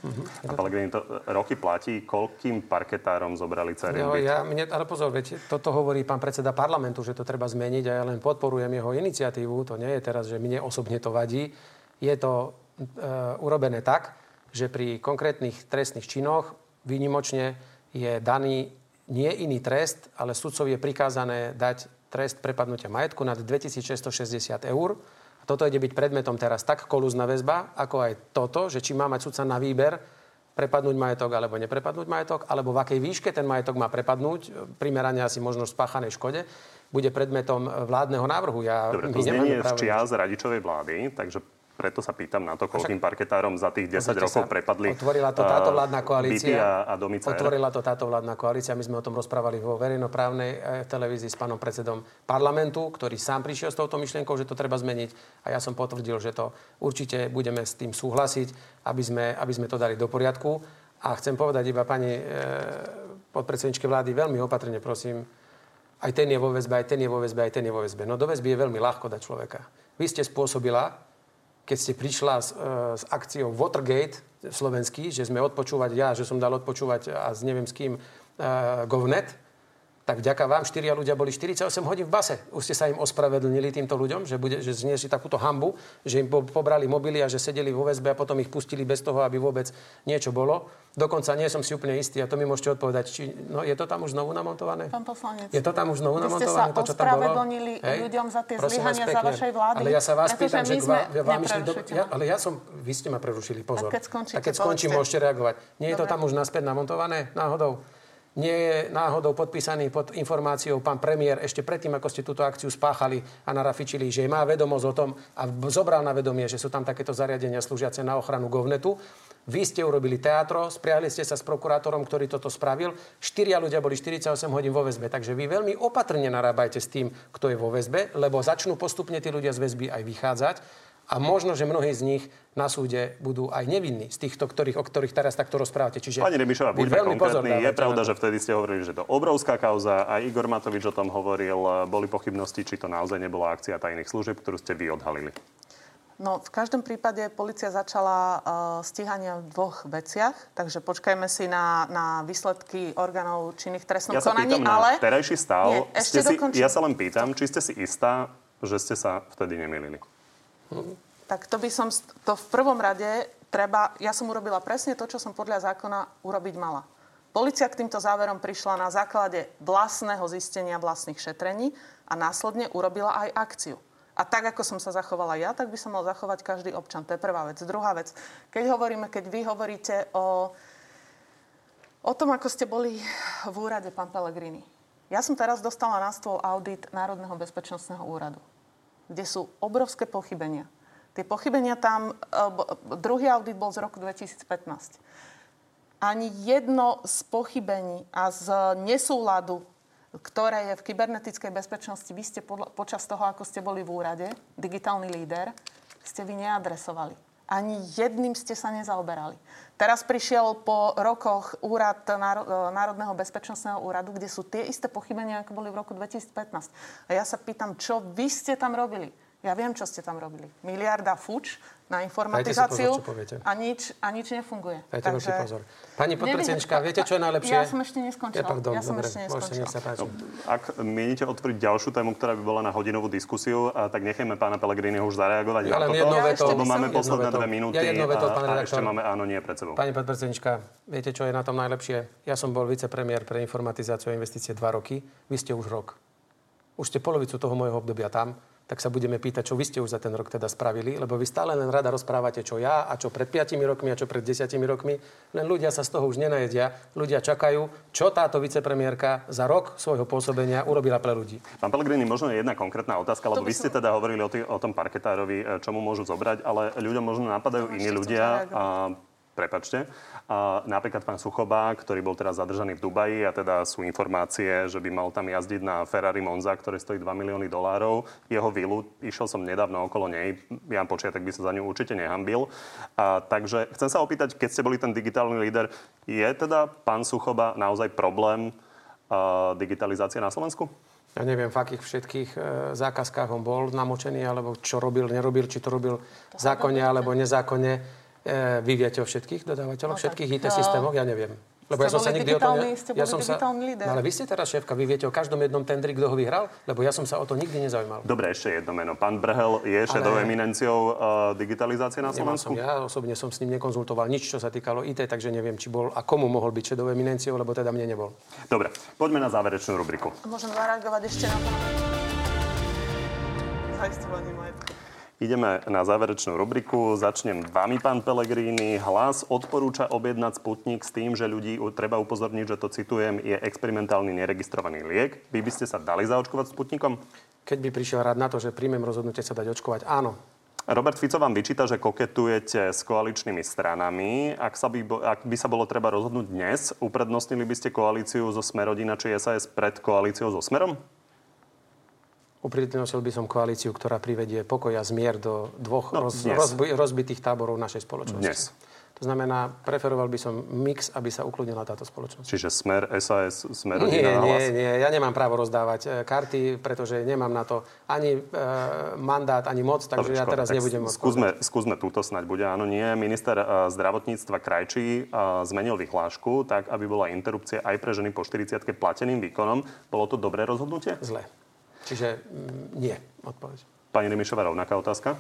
Uh-huh. A Pelegrini, to roky platí, koľkým parketárom zobrali cerým no, byt? Ja, mne, ale pozor, veď toto hovorí pán predseda parlamentu, že to treba zmeniť a ja len podporujem jeho iniciatívu. To nie je teraz, že mne osobne to vadí. Je to e, urobené tak, že pri konkrétnych trestných činoch výnimočne je daný nie iný trest, ale sudcov je prikázané dať trest prepadnutia majetku nad 2660 eur. A toto ide byť predmetom teraz tak kolúzna väzba, ako aj toto, že či má mať sudca na výber prepadnúť majetok alebo neprepadnúť majetok, alebo v akej výške ten majetok má prepadnúť, primerane asi možno spáchanej škode, bude predmetom vládneho návrhu. Ja, Dobre, to znenie z čias radičovej vlády, takže preto sa pýtam na to, koľkým parketárom za tých 10 rokov prepadli Otvorila to táto vládna koalícia. A, a otvorila to táto vládna koalícia. My sme o tom rozprávali vo verejnoprávnej e, televízii s pánom predsedom parlamentu, ktorý sám prišiel s touto myšlienkou, že to treba zmeniť. A ja som potvrdil, že to určite budeme s tým súhlasiť, aby sme, aby sme to dali do poriadku. A chcem povedať iba pani e, podpredsedničke vlády veľmi opatrne, prosím, aj ten je vo väzbe, aj ten je vo väzbe, aj ten je vo väzbe. No do väzby je veľmi ľahko dať človeka. Vy ste spôsobila, keď ste prišla s, e, s akciou Watergate slovenský, že sme odpočúvať ja, že som dal odpočúvať a s neviem s kým uh, Govnet, tak vďaka vám štyria ľudia boli 48 hodín v base. Už ste sa im ospravedlnili týmto ľuďom, že, bude, že zniesli takúto hambu, že im pobrali mobily a že sedeli vo väzbe a potom ich pustili bez toho, aby vôbec niečo bolo. Dokonca nie som si úplne istý a to mi môžete odpovedať, či no, je to tam už znovu namontované? Pán poslanec. Je to tam už znovu namontované, to, čo tam bolo? Hej? ľuďom za tie zlyhania za vašej vlády. Ale ja sa vás pýtam, že vám išli do... Ja, ale ja som... Vy ste ma prerušili, pozor. A keď, a keď skončím, môžete reagovať. Nie je to tam už naspäť namontované náhodou? Nie je náhodou podpísaný pod informáciou pán premiér ešte predtým, ako ste túto akciu spáchali a narafičili, že má vedomosť o tom a zobral na vedomie, že sú tam takéto zariadenia slúžiace na ochranu govnetu. Vy ste urobili teatro, spriahli ste sa s prokurátorom, ktorý toto spravil. Štyria ľudia boli 48 hodín vo väzbe. Takže vy veľmi opatrne narábajte s tým, kto je vo väzbe, lebo začnú postupne tí ľudia z väzby aj vychádzať a možno, že mnohí z nich na súde budú aj nevinní z týchto, ktorých, o ktorých teraz takto rozprávate. Čiže Pani Remišová, buďme konkrétni. Je pravda, že vtedy ste hovorili, že to obrovská kauza. Aj Igor Matovič o tom hovoril. Boli pochybnosti, či to naozaj nebola akcia tajných služieb, ktorú ste vy odhalili. No, v každom prípade policia začala uh, stíhania v dvoch veciach, takže počkajme si na, na výsledky orgánov činných trestnom ja konaní, ale... terajší stav. Nie, ešte ste si, ja sa len pýtam, či ste si istá, že ste sa vtedy nemýlili. Tak to by som, to v prvom rade treba, ja som urobila presne to, čo som podľa zákona urobiť mala. Polícia k týmto záverom prišla na základe vlastného zistenia vlastných šetrení a následne urobila aj akciu. A tak, ako som sa zachovala ja, tak by som mal zachovať každý občan. To je prvá vec. Druhá vec. Keď hovoríme, keď vy hovoríte o, o tom, ako ste boli v úrade, pán Pellegrini. Ja som teraz dostala na stôl audit Národného bezpečnostného úradu kde sú obrovské pochybenia. Tie pochybenia tam, e, druhý audit bol z roku 2015. Ani jedno z pochybení a z nesúladu, ktoré je v kybernetickej bezpečnosti, vy ste počas toho, ako ste boli v úrade, digitálny líder, ste vy neadresovali. Ani jedným ste sa nezaoberali. Teraz prišiel po rokoch úrad e, Národného bezpečnostného úradu, kde sú tie isté pochybenia, ako boli v roku 2015. A ja sa pýtam, čo vy ste tam robili? Ja viem, čo ste tam robili. Miliarda fuč na informatizáciu pozor, a, nič, a nič nefunguje. Dajte veľký pozor. Pani podpredsednička, viete, čo je najlepšie? Ja som ešte neskončila. Ja, pardon, ja som dobre, ešte neskončila. sa. Ak mienite otvoriť ďalšiu tému, ktorá by bola na hodinovú diskusiu, a tak nechajme pána Pellegriniho už zareagovať Ja na len toto, Ja by lebo som- máme jednou posledné dve minúty Ja a, pán a redaktor. ešte máme áno, nie pred sebou. Pani podpredsednička, viete, čo je na tom najlepšie? Ja som bol vicepremiér pre informatizáciu a investície dva roky. Vy ste už rok. Už ste polovicu toho môjho obdobia tam tak sa budeme pýtať, čo vy ste už za ten rok teda spravili, lebo vy stále len rada rozprávate, čo ja a čo pred 5 rokmi a čo pred 10 rokmi. Len ľudia sa z toho už nenajedia. Ľudia čakajú, čo táto vicepremiérka za rok svojho pôsobenia urobila pre ľudí. Pán Pellegrini, možno jedna konkrétna otázka, lebo vy ste teda hovorili o, tý, o tom parketárovi, e, čo mu môžu zobrať, ale ľuďom možno napadajú To iní ľudia. A, prepačte. Napríklad pán Suchoba, ktorý bol teraz zadržaný v Dubaji a teda sú informácie, že by mal tam jazdiť na Ferrari Monza, ktoré stojí 2 milióny dolárov. Jeho vilu, išiel som nedávno okolo nej, Jan Počiatek by sa za ňu určite nehambil. A, takže chcem sa opýtať, keď ste boli ten digitálny líder, je teda pán Suchoba naozaj problém a, digitalizácie na Slovensku? Ja neviem, v akých všetkých e, zákazkách on bol namočený, alebo čo robil, nerobil, či to robil zákonne alebo nezákonne. E, vy viete o všetkých dodávateľoch, No všetkých IT e, systémoch? Ja neviem. Lebo ste ja som sa nikdy o to... ste ja som sa, líder. no, ale vy ste teraz šéfka, vy viete o každom jednom tendri, kto ho vyhral? Lebo ja som sa o to nikdy nezaujímal. Dobre, ešte jedno meno. Pán Brhel je šedou Ale- eminenciou uh, digitalizácie na Slovensku? som, ja osobne som s ním nekonzultoval nič, čo sa týkalo IT, takže neviem, či bol a komu mohol byť šedou eminenciou, lebo teda mne nebol. Dobre, poďme na záverečnú rubriku. Môžem zareagovať ešte na to. Zaistovanie majetku. Ideme na záverečnú rubriku. Začnem vami, pán Pellegrini. Hlas odporúča objednať Sputnik s tým, že ľudí treba upozorniť, že to citujem, je experimentálny neregistrovaný liek. Vy by ste sa dali zaočkovať Sputnikom? Keď by prišiel rád na to, že príjmem rozhodnutie sa dať očkovať, áno. Robert Fico vám vyčíta, že koketujete s koaličnými stranami. Ak, sa by, ak by sa bolo treba rozhodnúť dnes, uprednostnili by ste koalíciu zo Smerodina či SAS pred koalíciou so Smerom? Uprednosil by som koalíciu, ktorá privedie pokoj a zmier do dvoch No, roz, dnes. rozbi, rozbitých táborov našej spoločnosti. Dnes. To znamená, preferoval by som mix, aby sa ukludnila táto spoločnosť. Čiže Smer, SAS, Nie, a nie, hlas? nie, ja nemám právo rozdávať e, karty, pretože nemám na to ani e, mandát, ani moc, takže Dobre, ja teraz Tak nebudem môcť. skúsme, skúsme túto snať bude. Áno, nie. Minister uh, zdravotníctva Krajčí uh, zmenil vyhlášku tak, aby bola interrupcia aj pre ženy po 40 plateným výkonom. Bolo to dobré rozhodnutie? Zle. Čiže mm, nie, odpoveď. Pani Remišová, rovnaká otázka.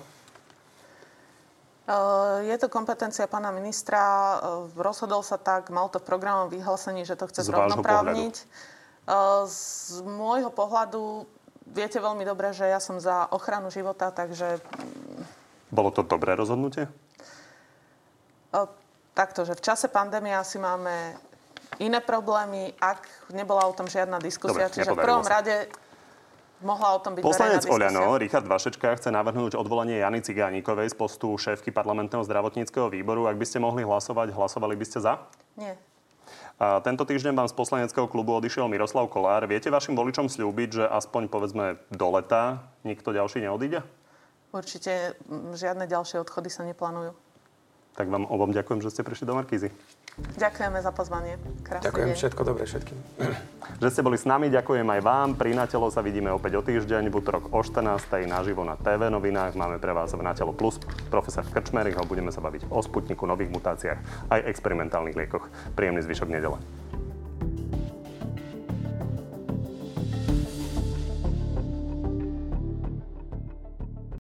Je to kompetencia pána ministra. Rozhodol sa tak, mal to v programovom vyhlásení, že to chce zrovnoprávniť. Z môjho pohľadu viete veľmi dobre, že ja som za ochranu života, takže Bolo to dobré rozhodnutie? takto, že v čase pandémie asi máme iné problémy, ak nebola o tom žiadna diskusia. Dobre, Čiže v prvom sa. rade mohla o tom byť Poslanec. Oľano, Richard Vašečka, chce navrhnúť odvolanie Jany Cigánikovej z postu šéfky parlamentného zdravotníckého výboru. Ak by ste mohli hlasovať, hlasovali by ste za? Nie. A tento týždeň vám z poslaneckého klubu odišiel Miroslav Kolár. Viete vašim voličom slúbiť, že aspoň povedzme do leta nikto ďalší neodíde? Určite žiadne ďalšie odchody sa neplánujú. Tak vám obom ďakujem, že ste prišli do Markízy. Ďakujeme za pozvanie. Krásny Ďakujem, deň. všetko dobré všetkým. (clears throat) Že ste boli s nami, ďakujem aj vám. Pri Na telo sa vidíme opäť o týždeň, v útorok o 14. naživo na TV novinách. Máme pre vás v Na telo plus profesor Krčmerich, budeme sa baviť o Sputniku, nových mutáciách, aj experimentálnych liekoch. Príjemný zvyšok nedele.